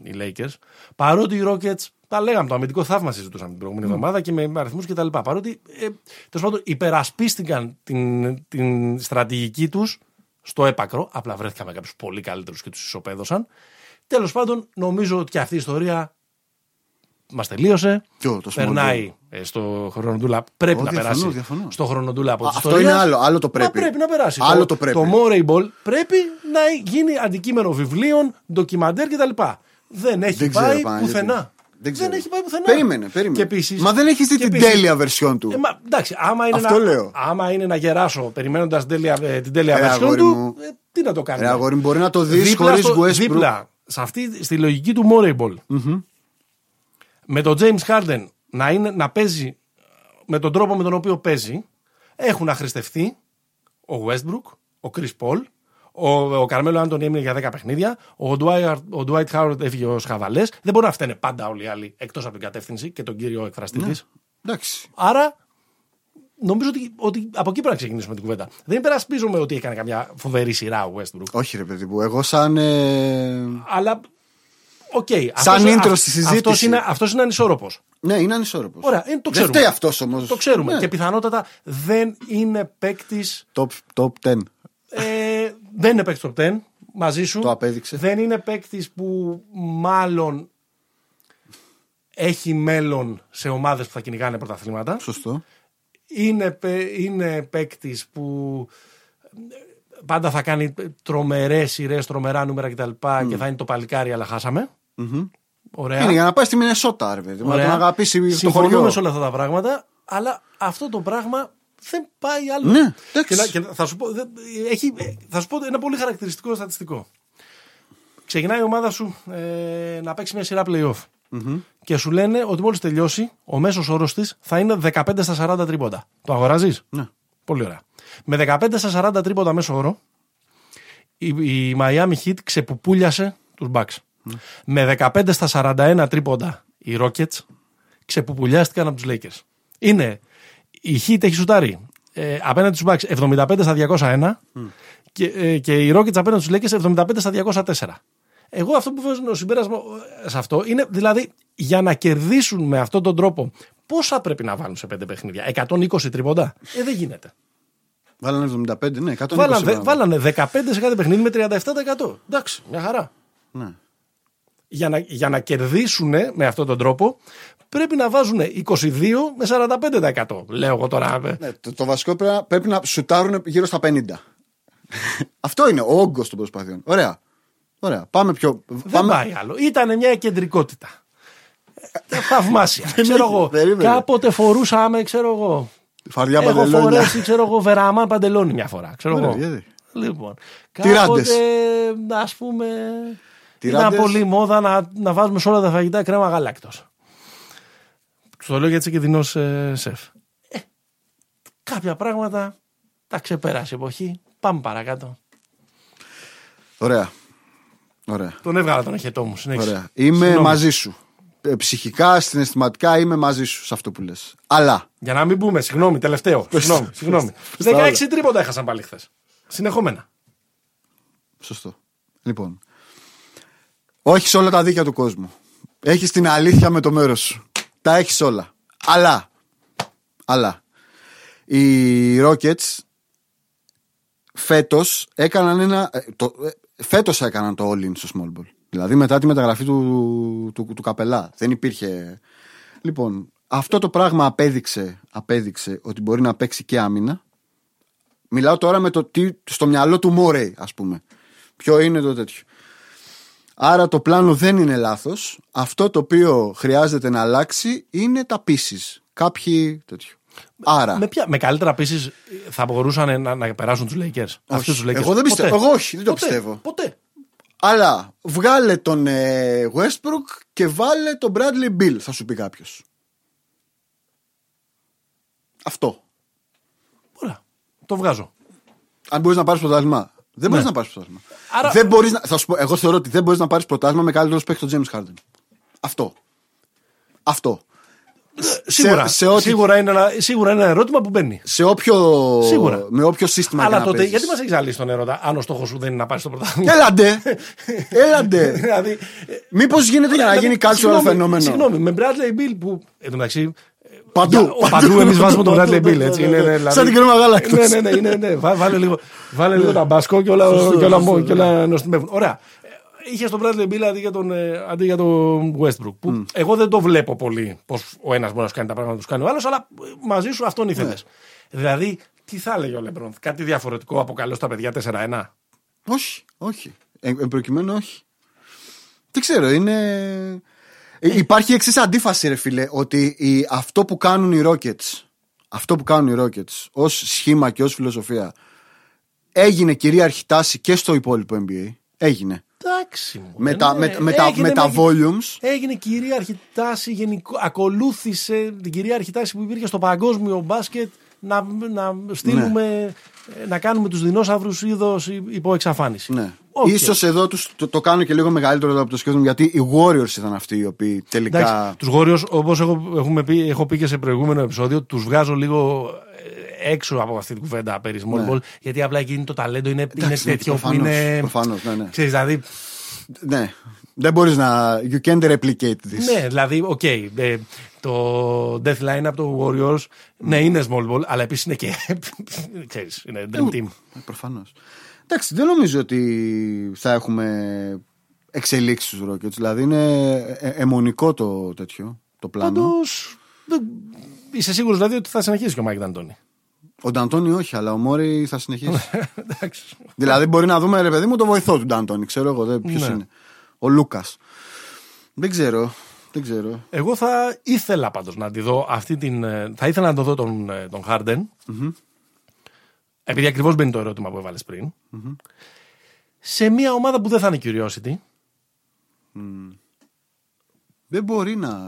οι Lakers. Παρότι οι Rockets. Τα λέγαμε, το αμυντικό θαύμα συζητούσαμε την προηγούμενη εβδομάδα και με αριθμούς κτλ. Παρότι ε, τέλος πάντων υπερασπίστηκαν την, την στρατηγική τους στο έπακρο. Απλά βρέθηκαν με κάποιους πολύ καλύτερους και τους ισοπαίδωσαν. Τέλος πάντων, νομίζω ότι και αυτή η ιστορία μας τελείωσε. Ποιο, το small Περνάει ε, στο χρονοτούλα. Πρέπει Ω, να διαφωνώ, περάσει διαφωνώ. στο χρονοτούλα από Α, τη αυτό ιστορία. είναι άλλο, άλλο το πρέπει. Μα πρέπει να περάσει. Άλλο το πρέπει. Το Moray Ball πρέπει να γίνει αντικείμενο βιβλίων, ντοκιμαντέρ κτλ. Δεν έχει Δεν ξέρω, πάει Παναγιώτη. πουθενά. Δεν ξέρω. έχει πάει πουθενά. Περίμενε, περίμενε. Και επίσης, Μα δεν έχει δει και την επίσης- τέλεια version του. Ε, μα, εντάξει, άμα είναι, Αυτό να, λέω. άμα είναι να γεράσω περιμένοντας την τέλεια, ε, την τέλεια Ρε, version αγόρι του, μου. ε, τι να το κάνει. Ρε αγόρι μου, μπορεί να το δεις δίπλα, χωρίς στο- Westbrook. δίπλα σε αυτή, στη λογική του Moray Ball. Με τον James Harden να, είναι, να παίζει με τον τρόπο με τον οποίο παίζει, έχουν αχρηστευτεί ο Westbrook, ο Chris Paul, ο, ο Καρμέλο Άντωνι έμεινε για 10 παιχνίδια, ο Dwight, ο Dwight Howard έφυγε ως χαβαλές. Δεν μπορεί να φταίνε πάντα όλοι οι άλλοι εκτός από την κατεύθυνση και τον κύριο εκφραστή Ναι. της. Εντάξει. Άρα νομίζω ότι, ότι από εκεί πρέπει να ξεκινήσουμε την κουβέντα. Δεν υπερασπίζομαι ότι έκανε καμιά φοβερή σειρά ο Westbrook. Όχι, ρε παιδί μου. Εγώ σαν. ε, Αλλά. Οκ. Σαν intro στη συζήτηση. Αυτός είναι, αυτός είναι ανισόρροπος. Ναι, είναι ανισόρροπος. Ωραία, ε, το Δεν ξέρουμε. φταίει αυτός όμως. Το ξέρουμε. Ναι. Και πιθανότατα δεν είναι παίκτη. Top, top 10. Ε, δεν είναι παίκτης top 10 μαζί σου. Το απέδειξε. Δεν είναι παίκτης που μάλλον έχει μέλλον σε ομάδες που θα κυνηγάνε πρωταθλήματα. Σωστό. Είναι, παί- είναι παίκτης που πάντα θα κάνει τρομερές σειρές, τρομερά νούμερα κτλ. Και θα είναι το παλικάρι, αλλά χάσαμε. Ωραία. Είναι για να πάει στη Μινεσότα, ρε παιδί μου. Να Ωραία. τον αγαπήσει το Συμφωνούμε χωριό. σε όλα αυτά τα πράγματα, αλλά αυτό το πράγμα Δεν πάει άλλο. Ναι, εντάξει. και, να- και θα, σου πω, δεν- έχει, θα σου πω ένα πολύ χαρακτηριστικό στατιστικό. Ξεκινάει η ομάδα σου ε, να παίξει μια σειρά playoff. Και σου λένε ότι μόλις τελειώσει, ο μέσος όρος της θα είναι 15 στα 40 τρίποντα. Το αγοράζεις; Ναι. Πολύ ωραία. Με 15 στα 40 τρίποντα μέσο όρο, η, η Miami Heat ξεπουπούλιασε τους Bucks. Με 15 στα 41 τρίποντα οι Rockets ξεπουπουλιάστηκαν από τους Lakers. Είναι, η Heat έχει σουτάρει ε, απέναντι στους Bucks 75 στα 201 και, ε, και οι Rockets απέναντι στους Lakers 75 στα 204. Εγώ αυτό που βάζω συμπέρασμα ε, σε αυτό είναι δηλαδή για να κερδίσουν με αυτόν τον τρόπο πόσα πρέπει να βάλουν σε πέντε παιχνίδια; 120 τρίποντα; Ε, δεν γίνεται. Βάλανε 75, ναι, 120. Βάλανε, βάλανε. βάλανε 15 σε κάθε παιχνίδι με 37%. Εντάξει, μια χαρά. Ναι. Για να, για να κερδίσουν με αυτόν τον τρόπο πρέπει να βάζουν 22 με 45%. Λέω εγώ τώρα. ε, Ναι, το, το βασικό πρέπει να, πρέπει να σουτάρουν γύρω στα 50. Αυτό είναι ο όγκος των προσπαθειών. Ωραία. Ωραία. Πάμε πιο. Δεν πάμε... πάει άλλο. Ήταν μια κεντρικότητα. Ε, Θαυμάσια. ξέρω είχε, εγώ. περίμενε. Κάποτε φορούσαμε, ξέρω εγώ. Φαρδιά Έχω παντελόνια. φορέσει, ξέρω εγώ, βεραμάν παντελόνι μια φορά. Ξέρω Ωραία, εγώ. γιατί; Λοιπόν. Τυράντες. Κάποτε, ας πούμε, Τυράντες. ήταν πολύ μόδα να, να βάζουμε σε όλα τα φαγητά κρέμα γαλάκτος. Στο λέω γιατί και ε, σεφ. Ε, κάποια πράγματα τα ξεπέρασε η εποχή. Πάμε παρακάτω. Ωραία. Ωραία. Τον έβγαλα τον εχετό μου. Συνέχισε. Ωραία. Είμαι Συγγνώμη. μαζί σου. Ε, ψυχικά, συναισθηματικά είμαι μαζί σου σε αυτό που λες. Αλλά. Για να μην πούμε, συγγνώμη, τελευταίο. Συγγνώμη, συγγνώμη. πες τα 16 όλα. τρίποτα έχασαν πάλι χθες. Συνεχόμενα. Σωστό. Λοιπόν. Όχι όλα τα δίκαια του κόσμου. Έχεις την αλήθεια με το μέρος σου. Τα έχεις όλα. Αλλά. Αλλά. Οι Rockets φέτος έκαναν ένα. ε, Το, φέτος έκαναν το all-in στο small ball. Δηλαδή μετά τη μεταγραφή του, του, του, καπελά. Δεν υπήρχε. Λοιπόν, αυτό το πράγμα απέδειξε, απέδειξε ότι μπορεί να παίξει και άμυνα. Μιλάω τώρα με το τι στο μυαλό του Μόρεϊ, ας πούμε. Ποιο είναι το τέτοιο. Άρα το πλάνο δεν είναι λάθος. Αυτό το οποίο χρειάζεται να αλλάξει είναι τα pieces. Κάποιοι τέτοιο. Άρα. Με, ποια, με καλύτερα πίσει θα μπορούσαν να, να περάσουν τους Lakers. Αυτούς τους Lakers. Εγώ δεν πιστεύω. Ποτέ. Εγώ όχι, δεν το Ποτέ. πιστεύω. Ποτέ. Αλλά βγάλε τον ε, Westbrook και βάλε τον Bradley Bill, θα σου πει κάποιος. Αυτό. Ωραία. Το βγάζω. Αν μπορείς να πάρεις πρωτάθλημα. Δεν μπορείς Ναι. να πάρεις πρωτάθλημα. Άρα- Δεν μπορείς να, θα σου πω, εγώ θεωρώ ότι δεν μπορείς να πάρεις πρωτάθλημα με καλύτερο παίκτη τον James Harden. Αυτό. Αυτό. Σίγουρα, σε ό,τι- σίγουρα, είναι ένα, σίγουρα είναι ένα ερώτημα που μπαίνει. Σε όποιο, Σίγουρα. με όποιο σύστημα και Αλλά να τότε, παίζεις. γιατί μας έχεις ζαλίσει τον έρωτα, αν ο στόχος σου δεν είναι να πάρεις το πρωτάθλημα; Έλαντε! Έλαντε! δηλαδή, ε, Μήπως γίνεται για να δηλαδή, γίνει cultural συγγνώμη, φαινόμενο; Συγγνώμη, με Bradley Bill που. Εν τω μεταξύ. Παντού. για- ο- Παντού εμείς βάζουμε τον Bradley Παντού, Bill. ναι, Έτσι, ναι, είναι, ναι. ναι, δηλαδή- Σαν την κρέμα γάλακτος. Ναι, ναι, ναι, είναι, ναι. Βά- Βάλε λίγο, βάλε λίγο ταμπάσκο και όλα, Σωστό, και όλα, σωστό, και όλα ναι. νοστιμεύουν. Ωραία. Είχε τον Bradley Bill αντί για τον, ε, αντί για τον Westbrook. Που εγώ δεν το βλέπω πολύ πώς ο ένας μπορεί να σου κάνει τα πράγματα που τους κάνει ο άλλος, αλλά ε, μαζί σου αυτόν ήθελες. Ναι. Δηλαδή, τι θα έλεγε ο Λεμπρόν, κάτι διαφορετικό από καλό στα παιδιά 4-1. Όχι, όχι. Ε, εν προκειμένου όχι. Δεν ξέρω, είναι. Ε, Υπάρχει η εξής αντίφαση, ρε φίλε, ότι η, αυτό που κάνουν οι Rockets, αυτό που κάνουν οι Rockets ως σχήμα και ως φιλοσοφία, έγινε κυρίαρχη τάση και στο υπόλοιπο NBA. Έγινε. Εντάξει μου. Με ε, τα, ναι, με, με τα, έγινε με τα με- volumes. Έγινε κυρίαρχη τάση, γενικο... ακολούθησε την κυρίαρχη τάση που υπήρχε στο παγκόσμιο μπάσκετ να, να στείλουμε, ε, να κάνουμε τους δεινόσαυρους είδος υπό εξαφάνιση. Ναι. Οκ. Ίσως εδώ τους, το, το κάνω και λίγο μεγαλύτερο από το σκέφτομαι γιατί οι Warriors ήταν αυτοί οι οποίοι τελικά. Εντάξει, τους Warriors, όπως έχω, έχουμε πει, έχω πει και σε προηγούμενο επεισόδιο, τους βγάζω λίγο ε, έξω από αυτή την κουβέντα περί small Ναι. ball, γιατί απλά εκείνη το ταλέντο είναι, είναι Εντάξει, ναι, τέτοιο που προφανώς, είναι... προφανώς, ναι, ναι. Ξέρεις, δηλαδή, Ναι. Δεν μπορείς να. You can't replicate this. Ναι, δηλαδή, οκ. ε, το death lineup το Warriors, ναι, είναι small ball, αλλά επίσης είναι και. ξέρεις, είναι dream team. Προφανώς. Εντάξει, δεν νομίζω ότι θα έχουμε εξελίξεις στους Rockets. Δηλαδή είναι ε- αιμονικό το τέτοιο το πλάνο. Πάντως. Είσαι σίγουρος δηλαδή ότι θα συνεχίσει και ο Μάικ Ντ' Αντόνι. Ο Ντ' Αντόνι όχι, αλλά ο Μόρι θα συνεχίσει. Εντάξει. δηλαδή μπορεί να δούμε, ρε παιδί μου, το βοηθό του Ντ' Αντόνι. Ξέρω εγώ ποιος Ναι. είναι. Ο Λούκας. Δεν ξέρω. Δεν ξέρω. Εγώ θα ήθελα πάντως να τη δω αυτή την. ε, Θα ήθελα να το δω τον, ε, τον Harden. Επειδή ακριβώς μπαίνει το ερώτημα που έβαλες πριν. Σε μια ομάδα που δεν θα είναι curiosity. Δεν μπορεί να.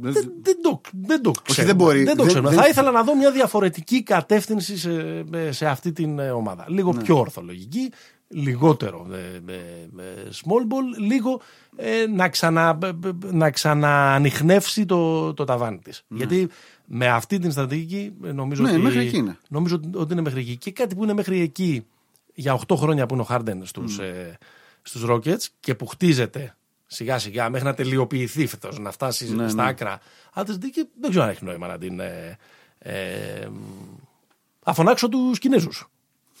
δεν- Δεν, δεν το, δεν το ξέρω. δεν μπορεί. Δεν το Δεν- ξέρω. δεν- Θα ήθελα να δω μια διαφορετική κατεύθυνση σε, σε αυτή την ε, ομάδα. Λίγο Ναι. πιο ορθολογική, λιγότερο ε, ε, ε, small ball, λίγο ε, να, ξανα, ε, ε, να ξαναανοιχνεύσει το, το ταβάνι της. Γιατί με αυτή την στρατηγική ε, νομίζω Ναι, ότι, μέχρι εκεί είναι. νομίζω ότι είναι μέχρι εκεί. Και κάτι που είναι μέχρι εκεί για 8 χρόνια που είναι ο Harden στους, ε, στους Rockets και που χτίζεται σιγά σιγά μέχρι να τελειοποιηθεί φέτος, να φτάσει Ναι, στα ναι. άκρα. Αν τη δίκη, δεν ξέρω αν έχει νόημα να την. Ε, ε, αφωνάξω τους Κινέζους.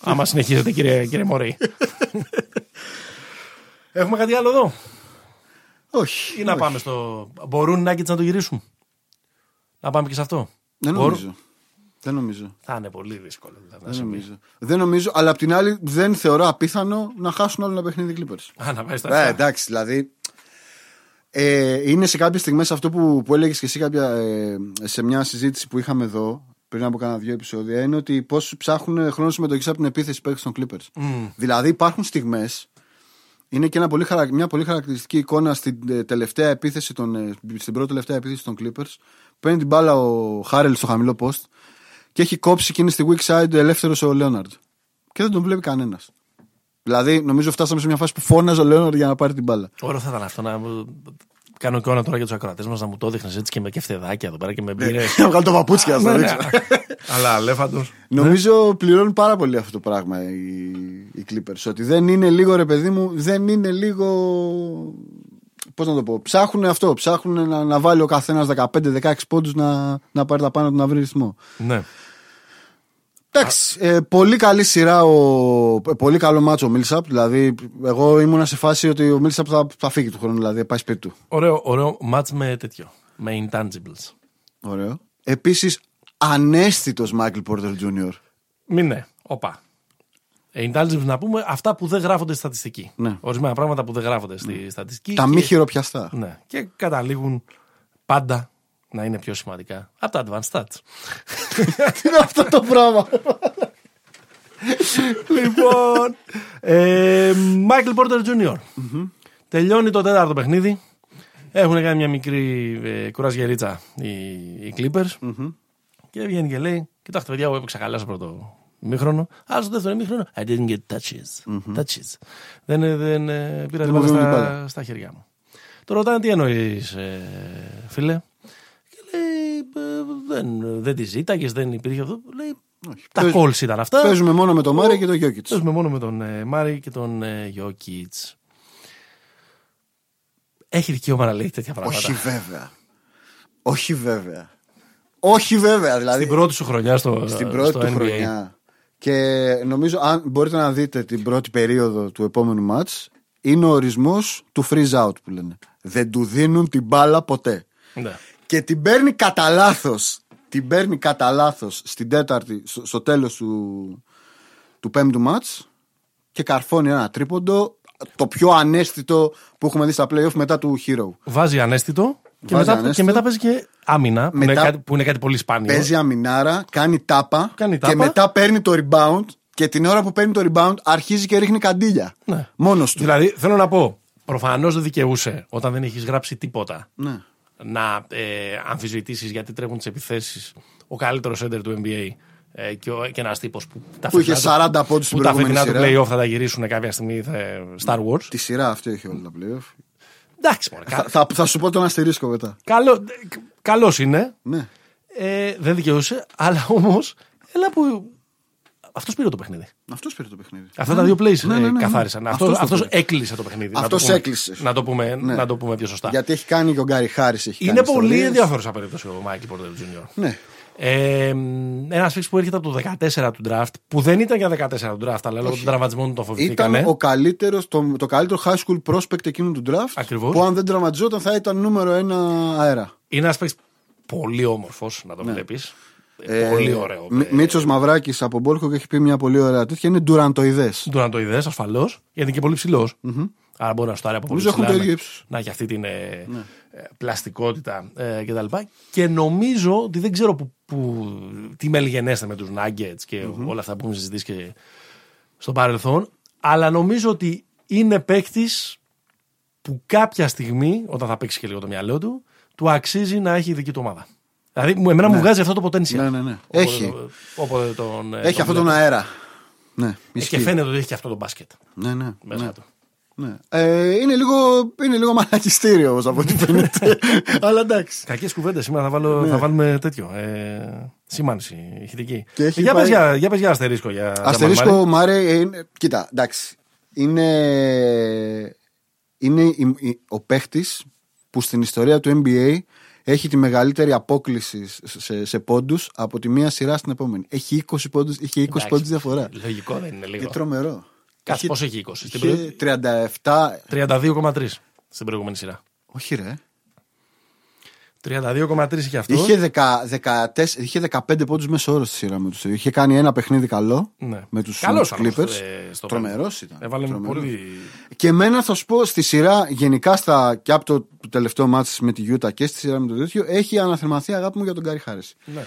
Άμα συνεχίζετε, κύριε, κύριε Μωρή. Έχουμε κάτι άλλο εδώ; Όχι. Ή να όχι. πάμε στο. Μπορούν οι Nuggets να το γυρίσουν; Να πάμε και σε αυτό; Δεν Μπορούν; νομίζω. Δεν νομίζω. Θα είναι πολύ δύσκολο. δηλαδή, να Δεν συμβεί. νομίζω. Δεν νομίζω, αλλά απ' την άλλη δεν θεωρώ απίθανο να χάσουν άλλο ένα παιχνίδι οι Clippers. Α, να πάει στα Ναι, αυτά. εντάξει, δηλαδή. Ε, είναι σε κάποιες στιγμές αυτό που, που έλεγες και εσύ κάποια, ε, σε μια συζήτηση που είχαμε εδώ πριν από κάνα δύο επεισόδια είναι ότι πώς ψάχνουν χρόνο συμμετοχής από την επίθεση παίκτης των Clippers. Δηλαδή υπάρχουν στιγμές. Είναι και ένα πολύ χαρα... μια πολύ χαρακτηριστική εικόνα στην ε, τελευταία επίθεση των, ε, στην πρώτη τελευταία επίθεση των Clippers. Παίρνει την μπάλα ο Χάρελ στο χαμηλό post και έχει κόψει και είναι στη weak side ελεύθερος ο Λέοναρντ. Και δεν τον βλέπει κανένας. Δηλαδή, νομίζω φτάσαμε σε μια φάση που φώναζε ο Λέοναρντ για να πάρει την μπάλα. Ωραίο θα ήταν αυτό να κάνω εικόνα τώρα για τους ακροατές μας να μου το δείχνει έτσι και με κεφτεδάκια εδώ πέρα και με μπύρες. Να βγάλω το παπούτσι να Ναι, το ναι. δείξω. Αλλά αλέφαντος. Νομίζω πληρώνουν πάρα πολύ αυτό το πράγμα οι, οι Clippers. Ότι δεν είναι λίγο ρε παιδί μου, δεν είναι λίγο. Πώς να το πω. Ψάχνουν αυτό. Ψάχνουν να, να βάλει ο καθένας 15-16 πόντους να, να πάρει τα πάνω του να βρει ρυθμό. Ναι. Εντάξει, ε, πολύ καλή σειρά, ο, ε, πολύ καλό μάτσο ο Μίλσαπ. Δηλαδή, εγώ ήμουνα σε φάση ότι ο Μίλσαπ θα, θα φύγει του χρόνου, δηλαδή πάει σπίτι του. Ωραίο, ωραίο μάτς με τέτοιο. Με intangibles. Ωραίο. Επίσης, ανέστητος Μάικλ Πόρτερ Jr. Μην ναι, όπα. Ε, intangibles να πούμε αυτά που δεν γράφονται στη στατιστική. Ναι. Ορισμένα πράγματα που δεν γράφονται στη στατιστική. Τα και- μη χειροπιαστά. Ναι. Και καταλήγουν πάντα να είναι πιο σημαντικά από τα advanced stats. Τι είναι αυτό το πράγμα; λοιπόν. ε, Michael Porter Jr. Τελειώνει το τέταρτο παιχνίδι. Έχουν κάνει μια μικρή ε, κουρασγερίτσα οι, οι Clippers. Και βγαίνει και λέει: Κοιτάξτε, παιδιά, εγώ έπαιξα καλά στο πρώτο μήχρονο. Αλλά στο δεύτερο μήχρονο, I didn't get touches. touches. Δεν, ε, δεν ε, πήρα την μου μπάλα δίνουν την στα, μπάλα. στα χέρια μου. Το ρωτάνε τι εννοείς, φίλε. Και λέει: «Ε, δεν, δεν τη ζήταγες, δεν υπήρχε αυτό. Λέει: Τα Παίζ- calls ήταν αυτά. Παίζουμε μόνο με τον Μάρια και τον Γιώκητς. Παίζουμε μόνο με τον ε, Μάρι και τον ε, Γιώκητς. Έχει δικαίωμα να λέει τέτοια πράγματα. Όχι βέβαια. Όχι βέβαια. Όχι βέβαια. Δηλαδή Στην πρώτη σου χρονιά στο, στην πρώτη στο του NBA. χρονιά. Και νομίζω, αν μπορείτε να δείτε την πρώτη περίοδο του επόμενου μάτς, είναι ο ορισμός του freeze out που λένε. Δεν του δίνουν την μπάλα ποτέ. Ναι. Και την παίρνει κατά λάθος. Την παίρνει κατά λάθος στην τέταρτη, στο, στο τέλος του, του πέμπτου μάτς και καρφώνει ένα τρίποντο. Το πιο ανέστητο που έχουμε δει στα playoff μετά του Hero. Βάζει ανέστητο και, Βάζει μετά, ανέστητο. και μετά παίζει και άμυνα, που, Μετά- είναι κάτι, που είναι κάτι πολύ σπάνιο. Παίζει αμινάρα, κάνει τάπα, Κάνει και τάπα. μετά παίρνει το rebound και την ώρα που παίρνει το rebound αρχίζει και ρίχνει καντήλια. Ναι. Μόνος του. Δηλαδή, θέλω να πω, προφανώς δεν δικαιούσε όταν δεν έχεις γράψει τίποτα Ναι. Να ε, αμφισβητήσεις γιατί τρέχουν τις επιθέσεις ο καλύτερος έντερ του NBA ε, και, ο, και ένας τύπος που τα Που είχε φετινά του- 40 πόντους στην που τα προηγούμενη φετινά του σειρά. playoff θα τα γυρίσουν κάποια στιγμή θα, Star Wars. Τη σειρά αυτή έχει όλα τα playoff. Εντάξει, μωρέ, θα, θα, θα σου πω τον αστερίσκο μετά. Καλό, καλός είναι. Ναι. Ε, δεν δικαιούσε, αλλά όμως. Έλα που. Αυτός πήρε το παιχνίδι. Αυτός πήρε το παιχνίδι. Αυτά τα δύο plays Ναι, ναι, ε, ναι, ναι. καθάρισαν. Αυτός Αυτό το αυτός πήρε. έκλεισε το παιχνίδι. να Αυτός το πούμε- έκλεισε. Να το πούμε, Ναι. να το πούμε πιο σωστά. Γιατί έχει κάνει και ο Γκάρι Χάρης. Είναι πολύ ενδιαφέρουσα περίπτωση ο Μάικλ Πόρτερ Jr. Ναι. Ε, ένας φίξ που έρχεται από το 14 του draft, που δεν ήταν για 14 του draft, αλλά λόγω των τραυματισμών τον Ήταν φοβηθήκανε. ο καλύτερος, το, το καλύτερο high school prospect εκείνου του draft. Ακριβώς. Που αν δεν τραυματιζόταν θα ήταν νούμερο ένα αέρα. Είναι ένας παίκτης πολύ όμορφος να το βλέπεις. Ε, πολύ ωραίο. Μ- Μίτσος Μαυράκης από Μπόλκο και έχει πει μια πολύ ωραία τέτοια. Είναι ντουραντοειδέ. Του να το είδε ασφαλώς, γιατί είναι και πολύ ψηλός. Άρα μπορεί να στάρει από πολύ Νομίζω έχουν ψηλά, το ίδιο να- ύψος. να έχει αυτή την ε, ε, πλαστικότητα ε, κτλ. Και νομίζω ότι δεν ξέρω που, που, τι μελγενέστε με τους Nuggets και όλα αυτά που έχουμε συζητήσει και στο παρελθόν, αλλά νομίζω ότι είναι παίκτης που κάποια στιγμή, όταν θα παίξει και λίγο το μυαλό του, του αξίζει να έχει δική του ομάδα. Δηλαδή, μου- εμένα μου βγάζει αυτό το potential. Ναι, ναι, ναι. Όποτε Έχει. το- όποτε τον, ε, Έχει τον αυτόν τον βλέπω. αέρα. Ναι, Ε, ισχύει. Και φαίνεται ότι έχει και αυτό το μπάσκετ Ναι, ναι. μέσα ναι. του. Ναι. Ε, είναι, λίγο, είναι λίγο μαλακιστήριο όμως από ό,τι φαίνεται. Αλλά εντάξει. Κακές κουβέντες. Σήμερα θα, βάλω, θα βάλουμε τέτοιο. Ε, σήμανση ηχητική. Ναι. Και έχει για, πάει- πες για, για πες για αστερίσκο. Για, για Αστερίσκο Μαρμάρι. Μάρε, ε, είναι, κοίτα, εντάξει. Είναι, είναι η- η- ο παίχτης που στην ιστορία του NBA έχει τη μεγαλύτερη απόκληση σε, σε πόντους από τη μία σειρά στην επόμενη. Έχει 20 πόντους, είχε 20 Εντάξει. πόντους διαφορά. Λογικό δεν είναι λίγο. Και τρομερό. Κάτσε, πόσο έχει 20. Στην Είχε 37. 32,3 στην προηγούμενη σειρά. Όχι, ρε. 32,3 είχε αυτό. Είχε, 10, 14, είχε 15 πόντους μέσω όρος στη σειρά με τους. Είχε κάνει ένα παιχνίδι καλό Ναι. με τους, Καλός με τους ήταν, Clippers. ε, στο Τρομερός ήταν. Έβαλε Τρομερός. πολύ. Και εμένα θα σου πω στη σειρά, γενικά στα, και από το, το τελευταίο μάτι με τη Γιούτα και στη σειρά με το τέτοιο, έχει αναθερμαθεί αγάπη μου για τον Γκάρι Χάρη. Ναι.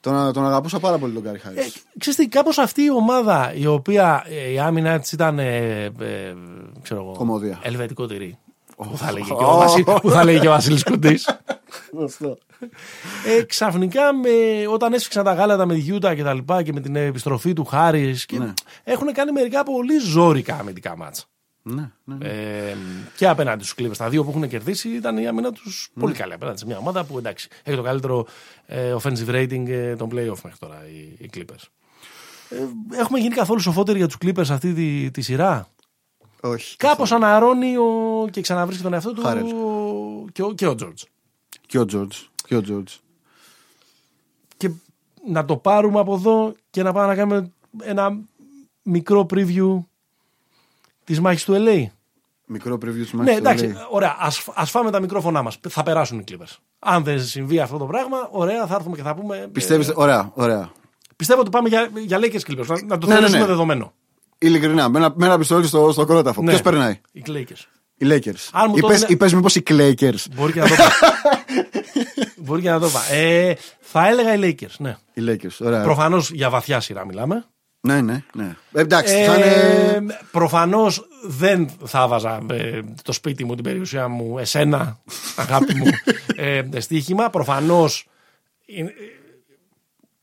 Τον, τον αγαπούσα πάρα πολύ τον Γκάρι Χάρη. Ε, ξέρεις τι, κάπως αυτή η ομάδα η οποία ε, η άμυνα της ήταν ε, ε, ξέρω εγώ, Κομμωδία. ελβετικό τυρί. Που θα λέγει και ο Βασίλης- που θα λέγει και ο Βασίλης Κουντής. Ε, ξαφνικά με, όταν έσφιξαν τα γάλατα με τη Γιούτα και τα λοιπά και με την επιστροφή του Χάρης. Ναι. Έχουν κάνει μερικά πολύ ζόρικα αμυντικά μάτσα. ναι, ναι. Ε, και απέναντι στους Clippers. Τα δύο που έχουν κερδίσει ήταν η άμυνα τους Ναι. πολύ καλή απέναντι σε μια ομάδα που εντάξει έχει το καλύτερο ε, offensive rating ε, των playoff μέχρι τώρα οι, οι Clippers. Ε, έχουμε γίνει καθόλου σοφότεροι για τους Clippers αυτή τη, τη σειρά; Όχι. Κάπως αναρώνει ο, και ξαναβρίσκει τον εαυτό του Χάρελ. και ο, και ο George. Και ο Τζόρτζ. Και ο Τζόρτζ. Και να το πάρουμε από εδώ και να πάμε να κάνουμε ένα μικρό preview της μάχης του LA. Μικρό preview του Ναι, εντάξει, ωραία. Ας, ας φάμε τα μικρόφωνά μας. Θα περάσουν οι Clippers. Αν δεν συμβεί αυτό το πράγμα, ωραία, θα έρθουμε και θα πούμε. ε, Πιστεύεις, ωραία, ωραία. πιστεύω ότι πάμε για, για Lakers Clippers. Να, να το Ναι, ναι, θεωρήσουμε ναι. δεδομένο. Ειλικρινά, με ένα, με ένα πιστόλι στο, στο κρόταφο. Ναι. Ποιος περνάει, Οι Lakers. οι Lakers. Αν μου το Είπες, έδινε- είπες μήπως οι Lakers. Μπορεί και να το πω. Μπορεί και να το πω. Ε, θα έλεγα οι Lakers, ναι. Οι Lakers, ωραία. Προφανώς για βαθιά σειρά μιλάμε. Ναι, ναι, ναι. Ε, εντάξει, θα είναι... Ε, Προφανώς δεν θα βάζα ε, το σπίτι μου, την περιουσία μου, εσένα, αγάπη μου, ε, στοίχημα. Προφανώς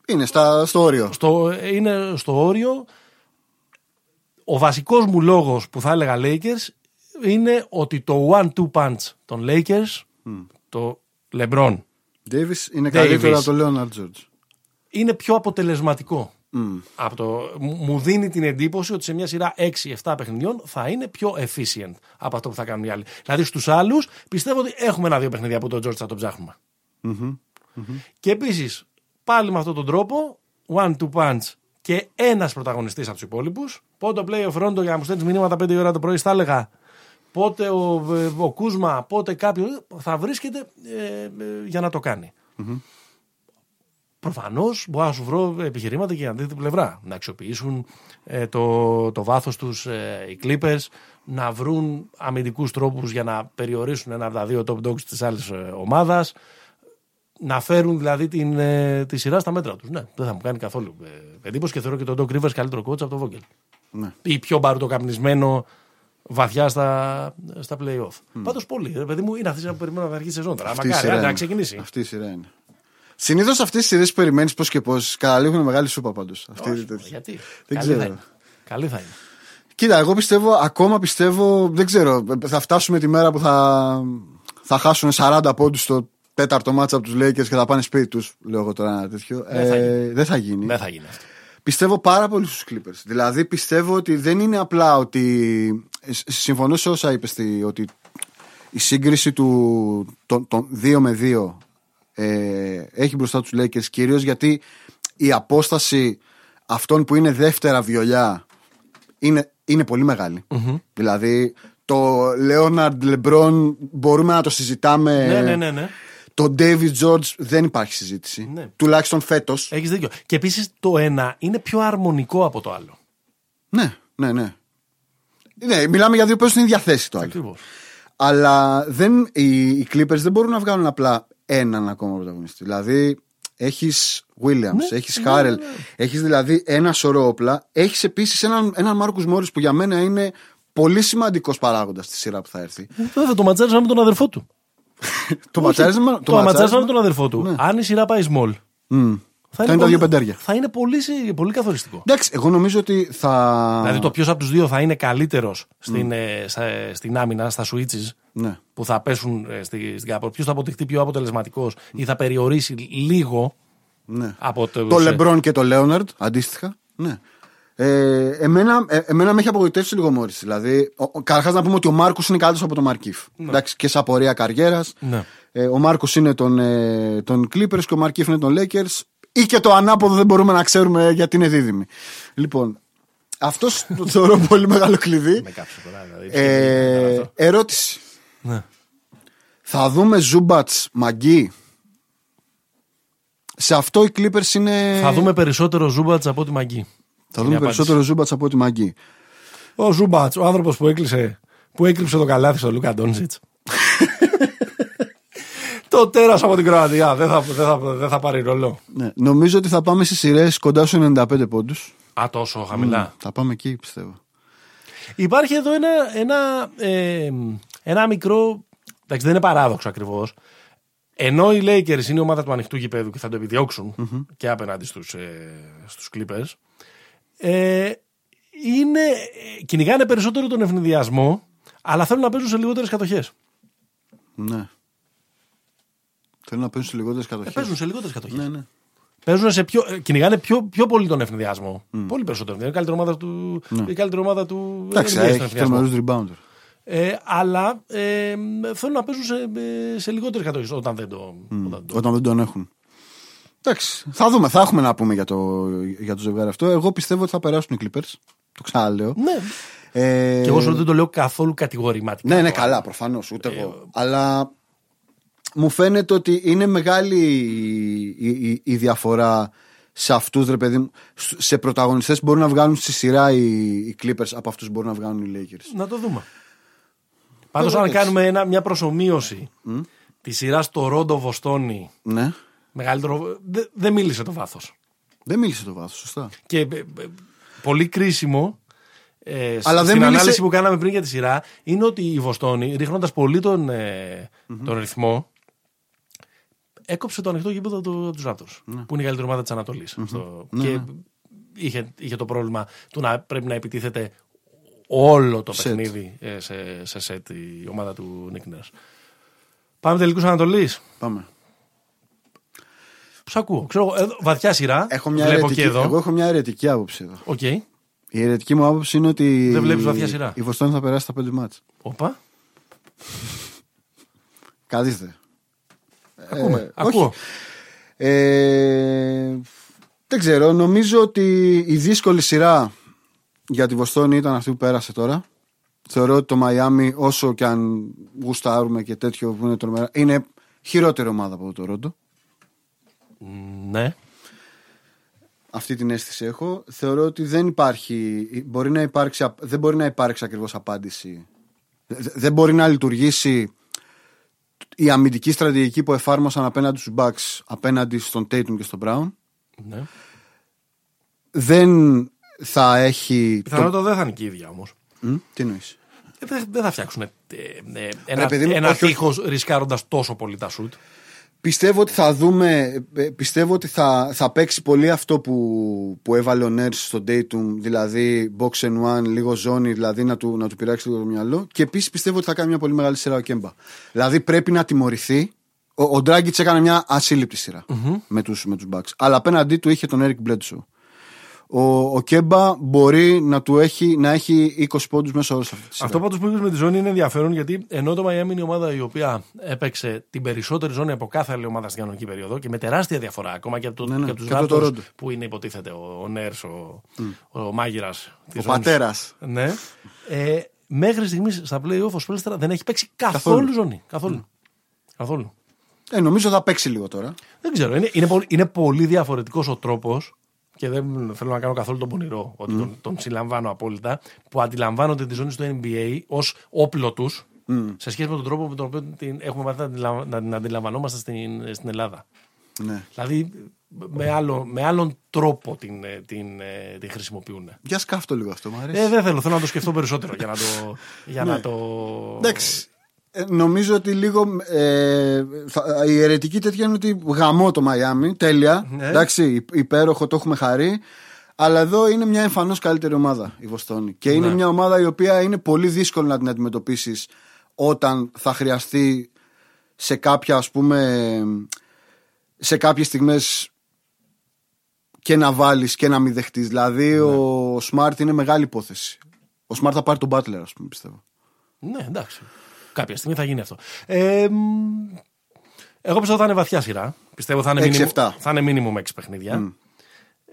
Είναι στα, στο όριο. στο, είναι στο όριο. Ο βασικός μου λόγος που θα έλεγα Lakers είναι ότι το one-two punch των Lakers, το LeBron, Davis είναι καλύτερο από το Leonard George. είναι πιο αποτελεσματικό. Από το, μου μου δίνει την εντύπωση ότι σε μια σειρά 6-7 παιχνιδιών θα είναι πιο efficient από αυτό που θα κάνουν οι άλλοι. Δηλαδή στους άλλους πιστεύω ότι έχουμε ένα-δύο παιχνίδια που τον George θα τον ψάχνουμε. Και επίσης πάλι με αυτόν τον τρόπο, one-two punch και ένας πρωταγωνιστής από τους υπόλοιπους. Πότε το play of Rondo για να μου στέλνεις μηνύματα 5 ώρα το πρωί, θα έλεγα. Πότε ο, ε, ο Κούσμα, πότε κάποιο θα βρίσκεται ε, ε, για να το κάνει. Προφανώς μπορώ να σου βρω επιχειρήματα και για την τρίτη πλευρά. Να αξιοποιήσουν ε, το, το βάθος τους ε, οι Clippers, να βρουν αμυντικούς τρόπους για να περιορίσουν ένα από τα δύο top dogs της άλλης ε, ομάδας. Να φέρουν δηλαδή την, ε, τη σειρά στα μέτρα τους. Ναι, δεν θα μου κάνει καθόλου ε, εντύπωση και θεωρώ και τον Doc Rivers καλύτερο coach από τον Vogel. Ναι. Ή πιο μπαρουτοκαπνισμένο βαθιά στα, στα playoff. Mm. Πάντως πολύ. Ρε, παιδί μου, είναι αυτή που περιμένω να αρχίσει η σεζόν. τώρα. Αυτή η Μακάρι, σειρά άντε, να είναι. ξεκινήσει. Αυτή η σειρά είναι. Συνήθως αυτές τι σειρές που περιμένεις πώς και πώς καταλήγουν μεγάλη σούπα πάντως. Όχι, γιατί; Δεν Καλή ξέρω. θα είναι. Καλή θα είναι. Κοίτα, εγώ πιστεύω, ακόμα πιστεύω, δεν ξέρω, θα φτάσουμε τη μέρα που θα, θα χάσουν 40 πόντους στο τέταρτο μάτσα από τους Lakers και θα πάνε σπίτι τους. Λέω εγώ τώρα ένα τέτοιο. Δεν θα γίνει. δεν θα γίνει. Δεν θα γίνει αυτό. Πιστεύω πάρα πολύ στους Clippers. Δηλαδή πιστεύω ότι δεν είναι απλά ότι. ε, σ- Συμφωνώ σε όσα είπες ότι η σύγκριση του των, των 2 με 2 ε, έχει μπροστά τους Lakers κυρίως γιατί η απόσταση αυτών που είναι δεύτερα βιολιά είναι, είναι πολύ μεγάλη. Δηλαδή το Leonard LeBron μπορούμε να το συζητάμε. Ναι, ναι, ναι. ναι. Το David George δεν υπάρχει συζήτηση. Ναι. Τουλάχιστον φέτος. Έχεις δίκιο. Και επίσης το ένα είναι πιο αρμονικό από το άλλο. Ναι, ναι, ναι. Ναι, μιλάμε για δύο παίκτες στην ίδια θέση το άλλο. Ακριβώς. Αλλά δεν, οι, οι Clippers δεν μπορούν να βγάλουν απλά έναν ακόμα πρωταγωνιστή. Δηλαδή, έχεις Williams, έχεις ναι, Harrell, ναι, ναι. έχεις δηλαδή ένα σωρό όπλα. Έχεις επίσης έναν, έναν Μάρκου Μόρι που για μένα είναι πολύ σημαντικός παράγοντας στη σειρά που θα έρθει. Βέβαια, το ματσάρισαν με τον αδερφό του. το Όχι, ματσάρισμα. Το ματσάρισαν με τον αδερφό του. Ναι. Αν η σειρά πάει small. Μμ. Θα είναι τα πολύ- δύο πεντάρια. Θα είναι πολύ, σε- πολύ καθοριστικό. Εντάξει, εγώ νομίζω ότι θα. Δηλαδή το ποιος από τους δύο θα είναι καλύτερος στην, ε, στα- στην άμυνα, στα switches Ναι. που θα πέσουν ε, στη, στην κάπου. Ποιος θα αποδειχτεί πιο αποτελεσματικός ή θα περιορίσει λίγο ναι. από το. Το Λεμπρόν και το Λέοναρντ, αντίστοιχα. Ναι. Ε, εμένα, ε, εμένα με έχει απογοητεύσει λίγο ο Μόρις. Δηλαδή, καταρχάς να πούμε ότι ο Μάρκο είναι καλύτερος από τον Μαρκίφ. Εντάξει, και σε απορία καριέρας. Ναι. Ε, ο Μάρκο είναι τον, ε, τον Clippers και ο Μαρκίφ είναι τον Lakers. Ή και το ανάποδο δεν μπορούμε να ξέρουμε γιατί είναι δίδυμοι. Λοιπόν, αυτός το θεωρώ πολύ μεγάλο κλειδί. Με κάψε τώρα. Δηλαδή, Ε, ερώτηση. ναι. Θα δούμε Ζούμπατς Μαγκή. Σε αυτό οι Clippers είναι. Θα δούμε περισσότερο Ζούμπατς από τη Μαγκή. Θα δούμε περισσότερο Ζούμπατς από τη Μαγκή. Ο Ζούμπατς, ο άνθρωπος που έκλεισε. Που έκρυψε το καλάθι στον Λούκα Ντόνσιτ. το τέρας από την Κροατία. Δεν θα, δεν, θα, δεν θα πάρει ρόλο. Ναι. Νομίζω ότι θα πάμε στις σειρές κοντά στους 95 πόντους. Α, τόσο χαμηλά. Θα πάμε εκεί, πιστεύω. Υπάρχει εδώ ένα, ένα, ε, ένα μικρό. Εντάξει, δεν είναι παράδοξο ακριβώς. Ενώ οι Lakers είναι η ομάδα του ανοιχτού γηπέδου και θα το επιδιωξουν και απέναντι στους, ε, στους Clippers, ε, είναι, ε, κυνηγάνε περισσότερο τον ευνηδιασμό, αλλά θέλουν να παίζουν σε λιγότερες κατοχές. Ναι. Θέλω να παίζουν σε λιγότερες Ε, κατοχέ. παίζουν σε λιγότερες κατοχές. Ναι, ναι. Παίζουν σε πιο, ε, κυνηγάνε πιο, πιο πολύ τον ευνηδιασμό. Πολύ περισσότερο. Είναι η καλύτερη ομάδα του. Η καλύτερη ομάδα του Ναι. Εντάξει, NBA στον έχει ευνηδιασμό. τρομερούς rebounder. Ε, αλλά ε, θέλουν να παίζουν σε, ε, σε λιγότερες κατοχές όταν δεν το. Όταν το... Όταν δεν τον έχουν. Εντάξει, θα δούμε. Θα έχουμε να πούμε για το, για το ζευγάρι αυτό. Εγώ πιστεύω ότι θα περάσουν οι Clippers. Το ξαναλέω. Ναι. Ε, Και εγώ σου δεν το λέω καθόλου κατηγορηματικά. Ναι, ναι, τώρα. καλά, προφανώς. Ούτε εγώ. Αλλά μου φαίνεται ότι είναι μεγάλη η, η- η διαφορά σε αυτούς, ρε παιδί μου. Στου- Σε πρωταγωνιστές που μπορούν να βγάλουν στη σειρά οι, οι Clippers από αυτούς που μπορούν να βγάλουν οι Lakers. Να το δούμε. Πάντως, αν εντάξει. κάνουμε ένα, μια προσωμείωση της σειράς στο Ρόντο Βοστόνη, Ναι. Μεγαλύτερο. δε- Δεν μίλησε το βάθος. Δεν μίλησε το βάθος, σωστά. Και ε, ε, πολύ κρίσιμο ε, Αλλά στην δεν μίλησε- ανάλυση που κάναμε πριν για τη σειρά είναι ότι η Βοστόνη, ρίχνοντας πολύ τον, ε, τον ρυθμό, έκοψε το ανοιχτό γήπεδο του, του Raptors, Ναι. που είναι η καλύτερη ομάδα της Ανατολής Και είχε, είχε το πρόβλημα του να πρέπει να επιτίθεται όλο το Σετ. παιχνίδι ε, σε, σε σετ η ομάδα του Nick Nurse. Πάμε τελικούς Ανατολής. Πάμε. Τους ακούω. Ξέρω, εγώ, εδώ, βαθιά σειρά. Έχω μια Βλέπω αιρετική, και εδώ. εγώ έχω μια αιρετική άποψη εδώ. Οκ. Η αιρετική μου άποψη είναι ότι. Δεν βλέπεις βαθιά σειρά; Η Βοστόνη θα περάσει τα πέντε μάτς. Όπα. Καθίστε. Ακούμε. Ε, Ακούω. όχι. Ε, δεν ξέρω. Νομίζω ότι η δύσκολη σειρά για τη Βοστόνη ήταν αυτή που πέρασε τώρα. Θεωρώ ότι το Μαϊάμι, όσο και αν γουστάρουμε και τέτοιο που είναι τρομερά, είναι χειρότερη ομάδα από το Ρόντο. Ναι. Αυτή την αίσθηση έχω. Θεωρώ ότι δεν υπάρχει, μπορεί να υπάρξει, απ- δεν μπορεί να υπάρξει ακριβώς απάντηση. Δε- Δεν μπορεί να λειτουργήσει η αμυντική στρατηγική που εφάρμοσαν απέναντι στους Bucks απέναντι στον Tatum και στον Brown. ναι. Δεν θα έχει... Το... Πιθανότατα δεν θα είναι και η ίδια όμως. Μ, τι εννοείς; Δεν δεν θα φτιάξουν ε, ε, ένα, παιδί μου, ένα όχι, όχι. τείχος ρισκάροντας τόσο πολύ τα σουτ. Πιστεύω ότι θα δούμε, ε, πιστεύω ότι θα, θα παίξει πολύ αυτό που, που έβαλε ο Νέρς στο Dayton, δηλαδή box and one, λίγο ζώνη, δηλαδή να του, να του πειράξει λίγο το μυαλό. Και επίσης πιστεύω ότι θα κάνει μια πολύ μεγάλη σειρά ο Κέμπα. Δηλαδή πρέπει να τιμωρηθεί. Ο, ο Ντράγκητς έκανε μια ασύλληπτη σειρά με, τους, με τους Bucks. Αλλά απέναντί του είχε τον Eric Bledsoe. Ο, ο Κέμπα μπορεί να, του έχει, να έχει 20 πόντους μέσα όρος αυτή τη σειρά. Αυτό πάντω που είπε με τη ζώνη είναι ενδιαφέρον γιατί ενώ το Miami είναι η ομάδα η οποία έπαιξε την περισσότερη ζώνη από κάθε άλλη ομάδα στην κανονική περίοδο και με τεράστια διαφορά ακόμα και από, το, Ναι, ναι, και από τους και από το Raptors, Toronto. που είναι υποτίθεται ο, ο Νέρς, ο, ο μάγειρας. Ο πατέρας. Ναι. Ε, μέχρι στιγμής στα playoff ο Σπέλστρα δεν έχει παίξει καθόλου, Καθόλου. ζώνη. Καθόλου. Καθόλου. Ε, νομίζω θα παίξει λίγο τώρα. Δεν ξέρω. Είναι, είναι, πολύ, είναι πολύ διαφορετικός ο τρόπος και δεν θέλω να κάνω καθόλου τον πονηρό, ότι τον, τον συλλαμβάνω απόλυτα, που αντιλαμβάνονται τη ζώνη του NBA ως όπλο τους σε σχέση με τον τρόπο με τον οποίο την έχουμε μάθει να την, να την αντιλαμβανόμαστε στην, στην Ελλάδα. Ναι. Δηλαδή με, άλλο, με άλλον τρόπο την, ε, την, ε, την χρησιμοποιούν. Για σκάφτο λίγο αυτό, μου αρέσει. Ε, δεν θέλω, θέλω να το σκεφτώ περισσότερο για να το. Για να Ναι. το... Εντάξει. Ε, νομίζω ότι λίγο ε, θα- η αιρετική τέτοια είναι ότι γαμώ το Μαϊάμι, τέλεια. Ναι. Εντάξει, υ- υπέροχο, το έχουμε χαρεί. Αλλά εδώ είναι μια εμφανώς καλύτερη ομάδα η Βοστόνη. Και είναι Ναι. μια ομάδα η οποία είναι πολύ δύσκολο να την αντιμετωπίσεις όταν θα χρειαστεί σε κάποια ας πούμε σε κάποιες στιγμές και να βάλεις και να μην δεχτείς. Δηλαδή Ναι. ο Smart είναι μεγάλη υπόθεση. Ο Smart θα πάρει τον Butler ας πούμε πιστεύω. Ναι, εντάξει. Κάποια στιγμή θα γίνει αυτό. Ε, μ, εγώ πιστεύω θα είναι βαθιά σειρά. Πιστεύω θα είναι, Έξι, minimum, εφτά. θα είναι minimum 6 παιχνίδια.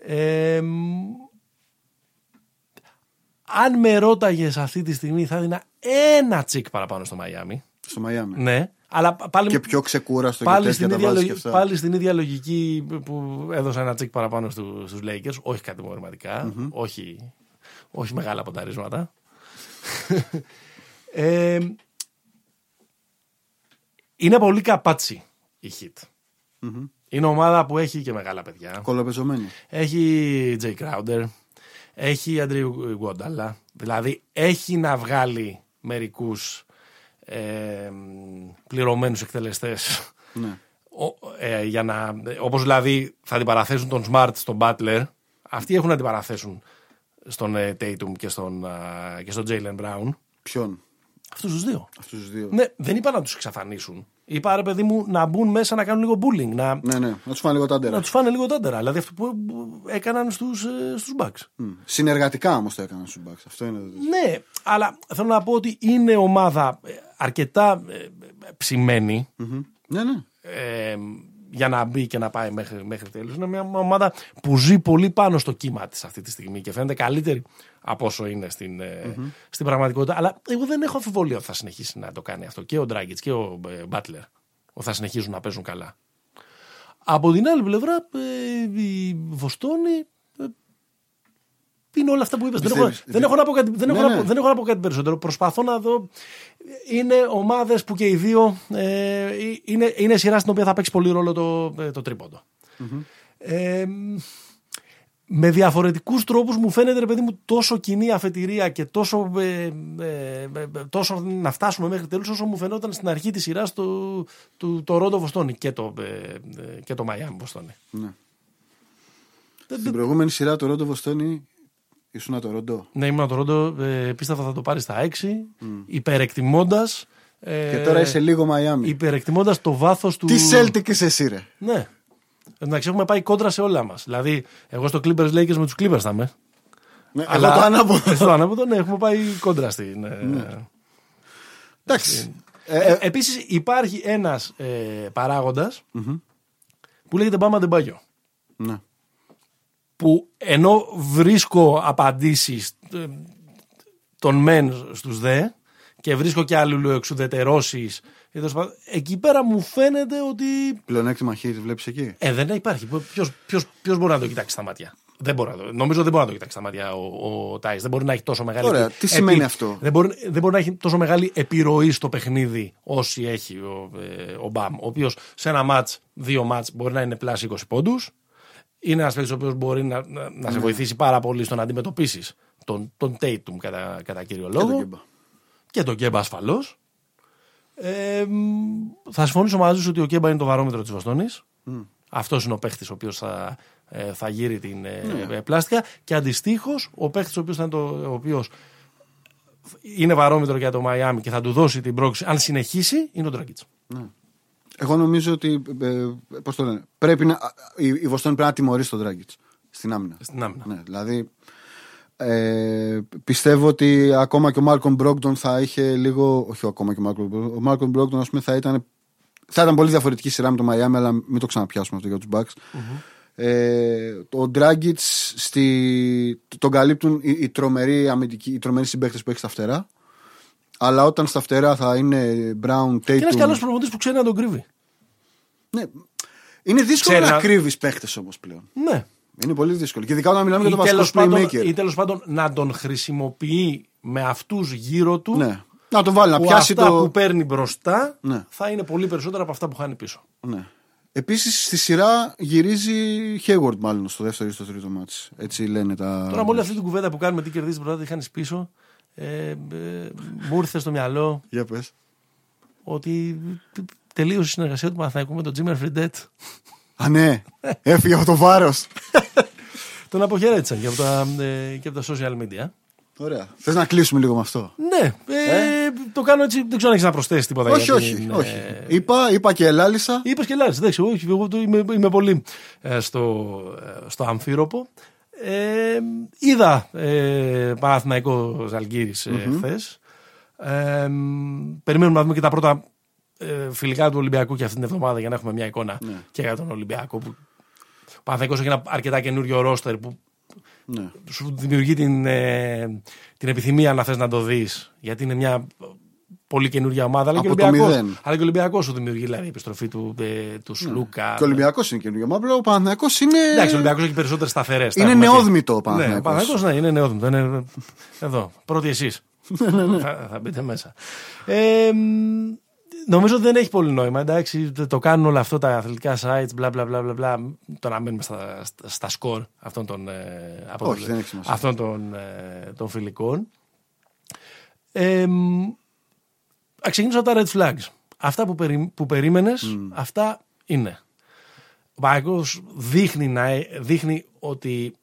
Ε, μ, αν με ρώταγες αυτή τη στιγμή θα έδινα ένα τσικ παραπάνω στο Μαϊάμι. Στο Μαϊάμι. Ναι, αλλά πάλι, Και πιο ξεκούραστο πάλι, και στην τέτοια τα ίδια, βάζεις λογι- και αυτά. πάλι στην ίδια λογική που έδωσα ένα τσικ παραπάνω στου, στους Lakers. Όχι κατηγορηματικά, όχι, όχι μεγάλα πονταρίσματα. ε, είναι πολύ καπάτσι η Hit. Είναι ομάδα που έχει και μεγάλα παιδιά. Κολοπεζωμένη. Έχει Jay Crowder, έχει Αντρίου Γκουαντάλα. Δηλαδή έχει να βγάλει μερικούς ε, πληρωμένους εκτελεστές Ναι. ο- ε, για να, όπως δηλαδή θα αντιπαραθέσουν τον Smart στον Butler αυτοί έχουν να αντιπαραθέσουν στον ε, Tatum και στον, α, και στον Jalen Brown Ποιον, αυτούς τους δύο αυτούς τους δύο. ναι, δεν είπα να τους εξαφανίσουν είπα ρε παιδί μου να μπουν μέσα να κάνουν λίγο bullying να, Ναι, ναι, να τους φάνε λίγο τάντερα. να τους φάνε λίγο τάντερα δηλαδή αυτό που που έκαναν στους, ε, στους Bucks Μμ. Συνεργατικά όμως το έκαναν στους Bucks. Αυτό είναι. το- Ναι, αλλά θέλω να πω ότι είναι ομάδα ε, αρκετά ε, ε, ψημένη Μμμ. Ναι, ναι. ε, για να μπει και να πάει μέχρι, μέχρι τέλους. Είναι μια ομάδα που ζει πολύ πάνω στο κύμα της αυτή τη στιγμή και φαίνεται καλύτερη από όσο είναι στην, ε, στην πραγματικότητα. Αλλά εγώ δεν έχω αμφιβολία ότι θα συνεχίσει να το κάνει αυτό και ο Ντράγκητς και ο ε, Μπάτλερ. Ότι θα συνεχίζουν να παίζουν καλά. Από την άλλη πλευρά, ε, η Βοστόνη ε, είναι όλα αυτά που είπες; Δεν έχω, Πιστεύεις- δεν, έχω να πω κάτι, δεν, Ναι, έχω να ναι. πω- δεν έχω να πω κάτι περισσότερο. Προσπαθώ να δω. Είναι ομάδες που και οι δύο ε, είναι, είναι σειρά στην οποία θα παίξει πολύ ρόλο το, ε, το τρίποντο. Ε, με διαφορετικούς τρόπους μου φαίνεται ρε παιδί μου τόσο κοινή αφετηρία και τόσο, ε, ε, ε, τόσο να φτάσουμε μέχρι τέλους όσο μου φαινόταν στην αρχή της σειράς του, του το Ρόντο Βοστόνη και το, ε, ε, και το Μαϊάμι Βοστόνη. ναι. Δεν- Στην προηγούμενη σειρά το Ρόντο Βοστόνη ήσουν το Ρόντο; Ναι, ήμουν το Ρόντο, ε, πίστευα θα το πάρεις στα 6, υπερεκτιμώντας ε, Και τώρα είσαι λίγο Μαϊάμι. υπερεκτιμώντας το βάθος του... Τι Celtic είσαι εσύ, ρε; Ναι. Εντάξει, έχουμε πάει κόντρα σε όλα μας. Δηλαδή, εγώ στο Clippers Lakers με τους Clippers θα είμαι. Ναι, Εγώ το ανάποδο. Εσύ το ανάποδο, ναι, έχουμε πάει κόντρα στην. ε, Εντάξει. Ε, Ε, ε, Επίσης υπάρχει ένας ε, παράγοντας που λέγεται Μπάμα Ντεμπάγιο. ναι. Που ενώ βρίσκω απαντήσεις ε, των μεν στους δε και βρίσκω και αλληλοεξουδετερώσεις ή τέλος πάντων, εκεί πέρα μου φαίνεται ότι Πλεονέκτημα χείρι βλέπεις εκεί; ε, δεν υπάρχει. Ποιος, ποιος, ποιος μπορεί να το κοιτάξει στα μάτια; Δεν μπορεί να το, νομίζω δεν μπορεί να το κοιτάξει στα μάτια ο, ο Τάις. Δεν μπορεί να έχει τόσο μεγάλη Ωραία, επι- τι σημαίνει αυτό; Δεν μπορεί, δεν μπορεί να έχει τόσο μεγάλη επιρροή στο παιχνίδι όσοι έχει ο, ε, ο Μπαμ. Ο οποίος σε ένα μάτς, δύο μάτς μπορεί να είναι πλάσι 20 πόντους. Είναι ένας παίκτης ο οποίος μπορεί να, να, να Ναι. σε βοηθήσει πάρα πολύ στο να αντιμετωπίσεις τον, τον Tatum κατά, κατά κύριο Και τον λόγο. Κέμπα. Και τον Κέμπα ασφαλώς. Ε, μ, θα συμφωνήσω μαζί σου ότι ο Κέμπα είναι το βαρόμετρο της Βοστόνης. Αυτός είναι ο παίχτη ο οποίος θα, ε, θα γύρει την ε, Ναι. ε, πλάστικα. Και αντιστοίχως, ο παίχτη ο οποίος θα είναι το, ο οποίος είναι βαρόμετρο για το Μαϊάμι και θα του δώσει την πρόκληση, αν συνεχίσει, είναι ο Ντράγκητ. Εγώ νομίζω ότι. Ε, Πώς το λένε. Πρέπει να, η, η Βοστόνη πρέπει να τιμωρήσει τον Ντράγκιτς στην άμυνα. Στην άμυνα. Ναι, δηλαδή. Ε, πιστεύω ότι ακόμα και ο Μάλκολμ Μπρόγκτον θα είχε λίγο. Όχι ακόμα και ο Μάλκολμ Μπρόγκτον. Ο Μάλκολμ Μπρόγκτον, ας πούμε, θα ήταν, θα ήταν πολύ διαφορετική σειρά με το Μαϊάμι, αλλά μην το ξαναπιάσουμε αυτό για τους Bucks. Ε, ο Ντράγκιτς τον καλύπτουν οι, οι τρομεροί, αμυντικοί, οι τρομεροί συμπαίχτε που έχει στα φτερά. Αλλά όταν στα φτερά θα είναι Brown, Και ένας Tatum. καλός προμονητή που ξέρει να τον κρύβει. Ναι. Είναι δύσκολο Ξέρει να να- κρύβεις παίχτε όμως πλέον. Ναι. Είναι πολύ δύσκολο. Και ειδικά όταν μιλάμε για Ή το βασικό τέλος, πάντων, playmaker. ή τέλος πάντων να τον χρησιμοποιεί με αυτούς γύρω του Ναι. Να τον βάλει να που πιάσει αυτά το. που παίρνει μπροστά Ναι. θα είναι πολύ περισσότερα από αυτά που χάνει πίσω. Ναι. Επίσης στη σειρά γυρίζει Hayward μάλλον στο δεύτερο ή στο τρίτο μάτς. Έτσι λένε τα. Τώρα με όλη αυτή την κουβέντα που κάνουμε, τι κερδίζει μπροστά, τι χάνεις πίσω, ε, ε, μου ήρθε στο μυαλό Για πες. ότι τελείωσε η συνεργασία του Παναθηναϊκού με τον Τζίμερ Φριντέτ. Α, ναι. Έφυγε από το βάρος. Τον αποχαιρέτησαν και από τα, ε, και από τα social media. Ωραία. Θες να κλείσουμε λίγο με αυτό; Ναι, ε, το κάνω έτσι. Δεν ξέρω αν έχεις να προσθέσεις τίποτα. όχι, για όχι. την, όχι. ε, Είπα, είπα και ελάλησα. Είπες και λάθη. Εντάξει, όχι, εγώ το είμαι, είμαι πολύ ε, στο, ε, στο αμφίροπο. Ε, είδα ε, Παναθηναϊκό Ζαλγκύρης ε, χθες. Ε, περιμένουμε να δούμε και τα πρώτα ε, φιλικά του Ολυμπιακού και αυτή την εβδομάδα για να έχουμε μια εικόνα και για τον Ολυμπιακό. Που, ο Παναθηναϊκός έχει ένα αρκετά καινούριο ρόστερ που Ναι. σου δημιουργεί την, ε, την επιθυμία να θες να το δεις γιατί είναι μια πολύ καινούργια ομάδα αλλά, και, ο Από το Ολυμπιακός, μηδέν. αλλά και ο Ολυμπιακός σου δημιουργεί δηλαδή η επιστροφή του, ε, του Σλούκα Και ο Ολυμπιακός είναι καινούργιο. Μα απλά ο Παναθυνακό είναι. Εντάξει, ο Ολυμπιακός έχει περισσότερες σταθερές τα Είναι έχουμε πει. νεόδμητο ο Ναι, ο Παναθηναϊκός. Παναθηναϊκός ναι, είναι νεόδμητο. Είναι... Εδώ, πρώτοι εσείς. Ναι, θα, θα μπείτε μέσα. Ε, μ, νομίζω ότι δεν έχει πολύ νόημα. Εντάξει, το- το κάνουν όλα αυτό τα αθλητικά sites, μπλα μπλα μπλα μπλα. μπλα. Το να μένουμε στα, στα, στα σκορ αυτών των, ε, από Όχι, τον- δεν έχει σημασία. αυτών των, ε, των φιλικών. Ε, μ, Α ξεκινήσω από τα red flags. Αυτά που, περι, που περίμενες, αυτά είναι. Ο Παναγιώτος δείχνει, να, ε- δείχνει ότι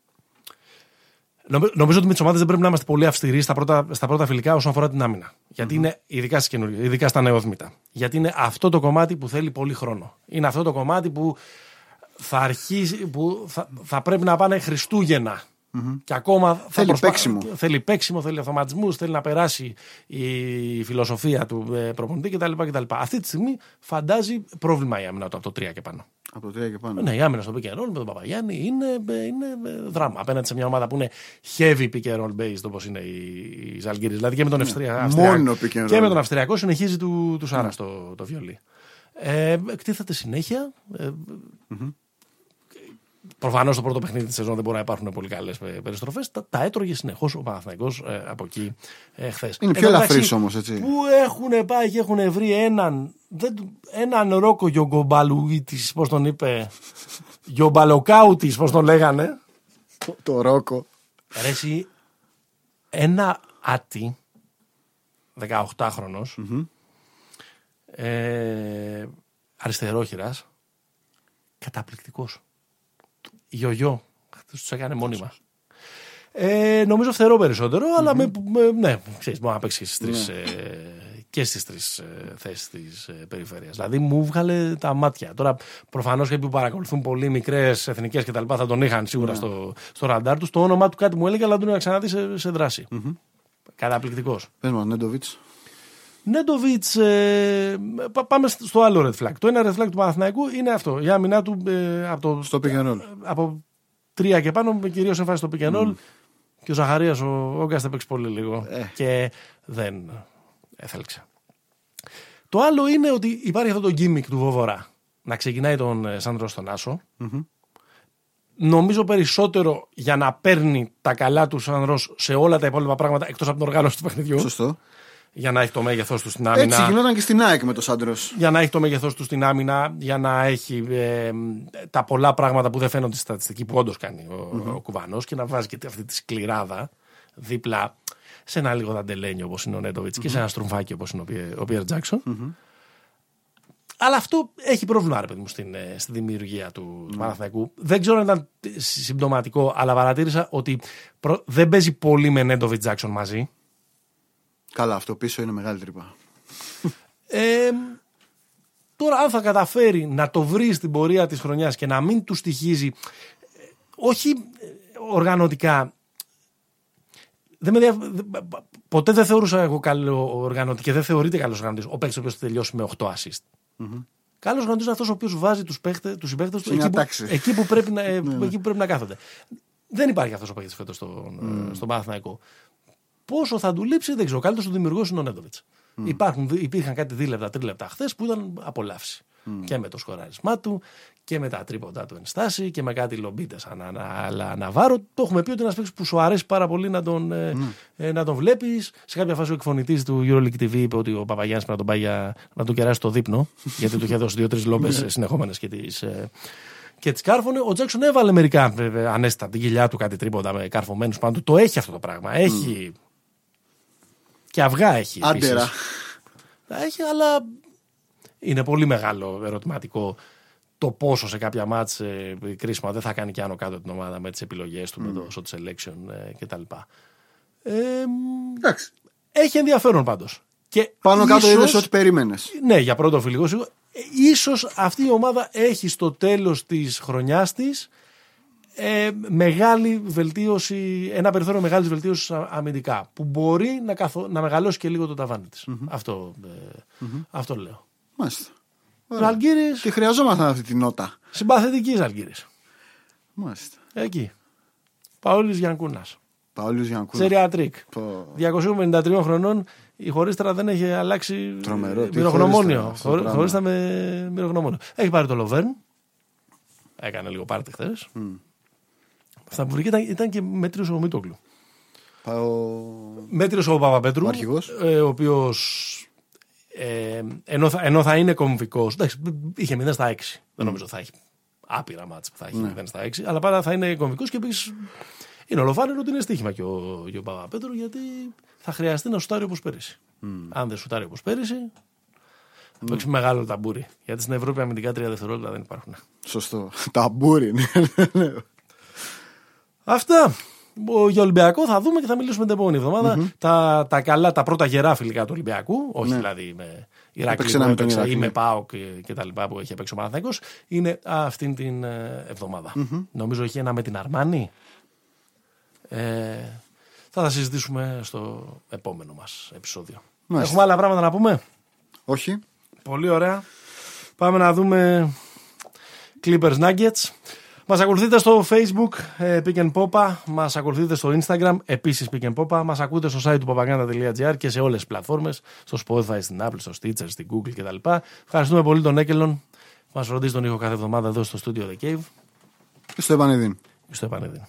Νομι- Νομίζω ότι με τις ομάδες δεν πρέπει να είμαστε πολύ αυστηροί στα πρώτα, στα πρώτα φιλικά όσον αφορά την άμυνα. Γιατί είναι ειδικά στις καινούργιες, ειδικά στα νεόδμητα. Γιατί είναι αυτό το κομμάτι που θέλει πολύ χρόνο. Είναι αυτό το κομμάτι που θα αρχίσει, που θα, θα πρέπει να πάνε Χριστούγεννα. Και ακόμα θα Θέλει προσπα- παίξιμο. Θέλει παίξιμο, θέλει αυτοματισμού, θέλει να περάσει η φιλοσοφία του ε, προπονητή κτλ. κτλ. Αυτή τη στιγμή φαντάζει πρόβλημα η άμυνα του από το 3 και πάνω. Από το 3 και πάνω. Ναι, η άμυνα στο pick and roll με τον Παπαγιάννη είναι, είναι δράμα. Απέναντι σε μια ομάδα που είναι heavy pick and roll based όπως είναι η, η Ζαλγκύρης. Δηλαδή και με τον Αυστριακό. Ναι, μόνο pick and roll. Και με τον Αυστριακό συνεχίζει του, του Σάρα το, το βιολί. Ε, εκτίθεται συνέχεια. Ε, Προφανώς το πρώτο παιχνίδι της σεζόν δεν μπορεί να υπάρχουν πολύ καλές περιστροφές. Τα, τα έτρωγε συνεχώς ο Παναθηναϊκός ε, από εκεί ε, χθες. Είναι πιο ελαφρύς όμως, έτσι. Πού έχουν πάει και έχουν βρει έναν, δεν, του- έναν ρόκο Γιογκομπαλουίτη, πώς τον είπε. Γιομπαλοκάουτη, πώς τον λέγανε. Το, το ρόκο. Ρε εσύ, ένα άτι 18χρονος ε, αριστερόχειρας καταπληκτικός Γιογιό τους έκανε μόνιμα. Ε, νομίζω φθερό περισσότερο αλλά με, με- ναι, ξέρεις, μπορεί να παίξει στις τρεις, ε, και στις τρεις ε, θέσεις της ε, περιφέρειας. Δηλαδή μου βγάλε τα μάτια. Τώρα προφανώς κάποιοι που παρακολουθούν πολύ μικρές εθνικές και τα λοιπά θα τον είχαν σίγουρα στο, στο ραντάρ τους. Το όνομά του κάτι μου έλεγε αλλά δεν τον είχα ξαναδεί σε, σε δράση. Καταπληκτικός. Πες μας, Νέντοβιτς. Νέντοβιτς, ε, πα- πάμε στο άλλο red flag. Το ένα red flag του Παναθηναϊκού είναι αυτό. Η άμυνά του ε, από, το, Στο pick and roll. από τρία και πάνω, κυρίως εμφάνιση στο pick and roll. Και ο Ζαχαρίας ο Όγκας δεν παίξει πολύ λίγο. Ε. Και δεν έθελξε. Το άλλο είναι ότι υπάρχει αυτό το gimmick του Βόβορα να ξεκινάει τον ε, Σάντρο στον ασο Νομίζω περισσότερο για να παίρνει τα καλά του Σάντρο σε όλα τα υπόλοιπα πράγματα εκτός από την οργάνωση του παιχνιδιού. Σωστό. Για να έχει το μέγεθό του στην άμυνα. Έτσι γινόταν και στην ΑΕΚ με το Σάντρος. για να έχει το μέγεθό του στην άμυνα, για να έχει ε, τα πολλά πράγματα που δεν φαίνονται στη στατιστική που όντως κάνει ο, ο Κουβανός και να βάζει και αυτή τη σκληράδα δίπλα σε ένα λίγο δαντελένιο όπως είναι ο νετοβιτ και σε ένα στρουμφάκι όπως είναι ο Πιε- ο Πιέρ Τζάξον. Αλλά αυτό έχει πρόβλημα, ρε παιδί μου, στην, ε, στη δημιουργία του, του Παναθηναϊκού. Δεν ξέρω αν ήταν συμπτωματικό, αλλά παρατήρησα ότι προ- δεν παίζει πολύ με Νέντοβιτς Τζάξον μαζί. Καλά, αυτό πίσω είναι μεγάλη τρύπα. Ε, τώρα, αν θα καταφέρει να το βρει στην πορεία της χρονιάς και να μην του στοιχίζει, ε, όχι ε, οργανωτικά. Δεν με δια... δε- Ποτέ δεν θεωρούσα εγώ καλό οργανωτή και δεν θεωρείται καλός οργανωτής ο παίκτης ο οποίος θα τελειώσει με 8 assist. Καλός οργανωτής είναι αυτός ο οποίος βάζει τους τους συμπαίχτες του Σε μια εκεί, που, τάξη. εκεί, που πρέπει να, ε, εκεί που πρέπει να κάθονται. Δεν υπάρχει αυτός ο παίκτης φέτος στον, mm. στον Παναθηναϊκό. Πόσο θα του λείψει δεν ξέρω. Ο καλύτερος του δημιουργός είναι ο Νέντοβιτς. Υπάρχουν, υπήρχαν κάτι δίλεπτα, τρίλεπτα χθες που ήταν απολαύση. Και με το σκοράρισμά του και με τα τρίποντά του ενστάση και με κάτι λομπίτες αλλά Ναβάρο. Το έχουμε πει ότι είναι ένας παίκτης που σου αρέσει πάρα πολύ να τον, ε, mm. ε, να τον βλέπεις. Σε κάποια φάση ο εκφωνητής του EuroLeague TV είπε ότι ο Παπαγιάννης πρέπει να τον πάει για, να τον κεράσει το δείπνο, γιατί του είχε δώσει δύο-τρεις λόμπες ναι. συνεχόμενες και τις. Ε, και τις κάρφωνε. Ο Τζάξον έβαλε μερικά ανέστα την κοιλιά του κάτι τρίποντα με καρφωμένους πάνω του. Το έχει αυτό το πράγμα. Έχει. Mm. Και αυγά έχει. Άντερα. Έχει, αλλά είναι πολύ μεγάλο ερωτηματικό το πόσο σε κάποια μάτς ε, κρίσιμα δεν θα κάνει και άνω κάτω την ομάδα με τις επιλογές του, mm. με το shot selection ε, κτλ. Ε, Εντάξει. Έχει ενδιαφέρον πάντως. Και Πάνω ίσως, κάτω είδες ό,τι περίμενες. Ναι, για πρώτο φιλικό σίγουρα. Ε, ίσως αυτή η ομάδα έχει στο τέλος της χρονιάς της ε, μεγάλη βελτίωση, ένα περιθώριο μεγάλης βελτίωσης αμυντικά που μπορεί να, καθο, να μεγαλώσει και λίγο το ταβάνι της. Mm-hmm. Αυτό, ε, mm-hmm. αυτό λέω. Μάλιστα. Ζαλγκύρη. Και χρειαζόμαστε αυτή την νότα. Συμπαθητική Ζαλγκύρη. Μάλιστα. Εκεί. Παόλης Γιανκούνας. Παόλης Γιανκούνα. Σεριατρίκ. Το... 253 χρονών η χωρίστρα δεν έχει αλλάξει Τρομερό. μυρογνωμόνιο. Χωρίστα με μυρογνωμόνιο. Έχει πάρει το Λοβέρν. Έκανε λίγο πάρτι χθες. Mm. Αυτά που βρήκε ήταν, ήταν και μέτριος ο Μίτογλου. Πάω... Μέτριος ο Παπαπέτρου. Ο, ε, ο οποίος ε, ενώ, θα, ενώ θα είναι κομβικός. Εντάξει, είχε 0 στα 6. Δεν νομίζω θα έχει άπειρα ματς που θα έχει ναι. 0 στα 6. Αλλά πάντα θα είναι κομβικός και επίσης είναι ολοφάνερο ότι είναι στοίχημα και ο, και ο Παπαπέτρου γιατί θα χρειαστεί να σουτάρει όπως πέρυσι. Mm. Αν δεν σουτάρει όπως πέρυσι, θα παίξει mm. μεγάλο ταμπούρι. Γιατί στην Ευρώπη αμυντικά τρία δευτερόλεπτα δεν υπάρχουν. Σωστό. Ταμπούρι, ναι. Αυτά. Για Ολυμπιακό θα δούμε και θα μιλήσουμε την επόμενη εβδομάδα. Τα, τα καλά, τα πρώτα γερά φιλικά του Ολυμπιακού, όχι ναι. δηλαδή με Ηράκλειο που έπαιξε ή με ΠΑΟΚ και, και τα λοιπά που έχει παίξει ο Παναθηναϊκός, είναι αυτήν την ε, εβδομάδα. Mm-hmm. Νομίζω έχει ένα με την Αρμάνη. Ε, θα τα συζητήσουμε στο επόμενο μας επεισόδιο. Μάλιστα. Έχουμε άλλα πράγματα να πούμε; Όχι. Πολύ ωραία. Πάμε να δούμε Clippers Nuggets. Μας ακολουθείτε στο Facebook ε, Pick and Popa, μας ακολουθείτε στο Instagram επίσης Pick and Popa, μας ακούτε στο site του papaganda.gr και σε όλες τις πλατφόρμες, στο Spotify, στην Apple, στο Stitcher, στην Google κτλ. Ευχαριστούμε πολύ τον Έκελον που μας φροντίζει τον ήχο κάθε εβδομάδα εδώ στο Studio The Cave. Και στο Επανεδίν. Και στο Επανεδίν.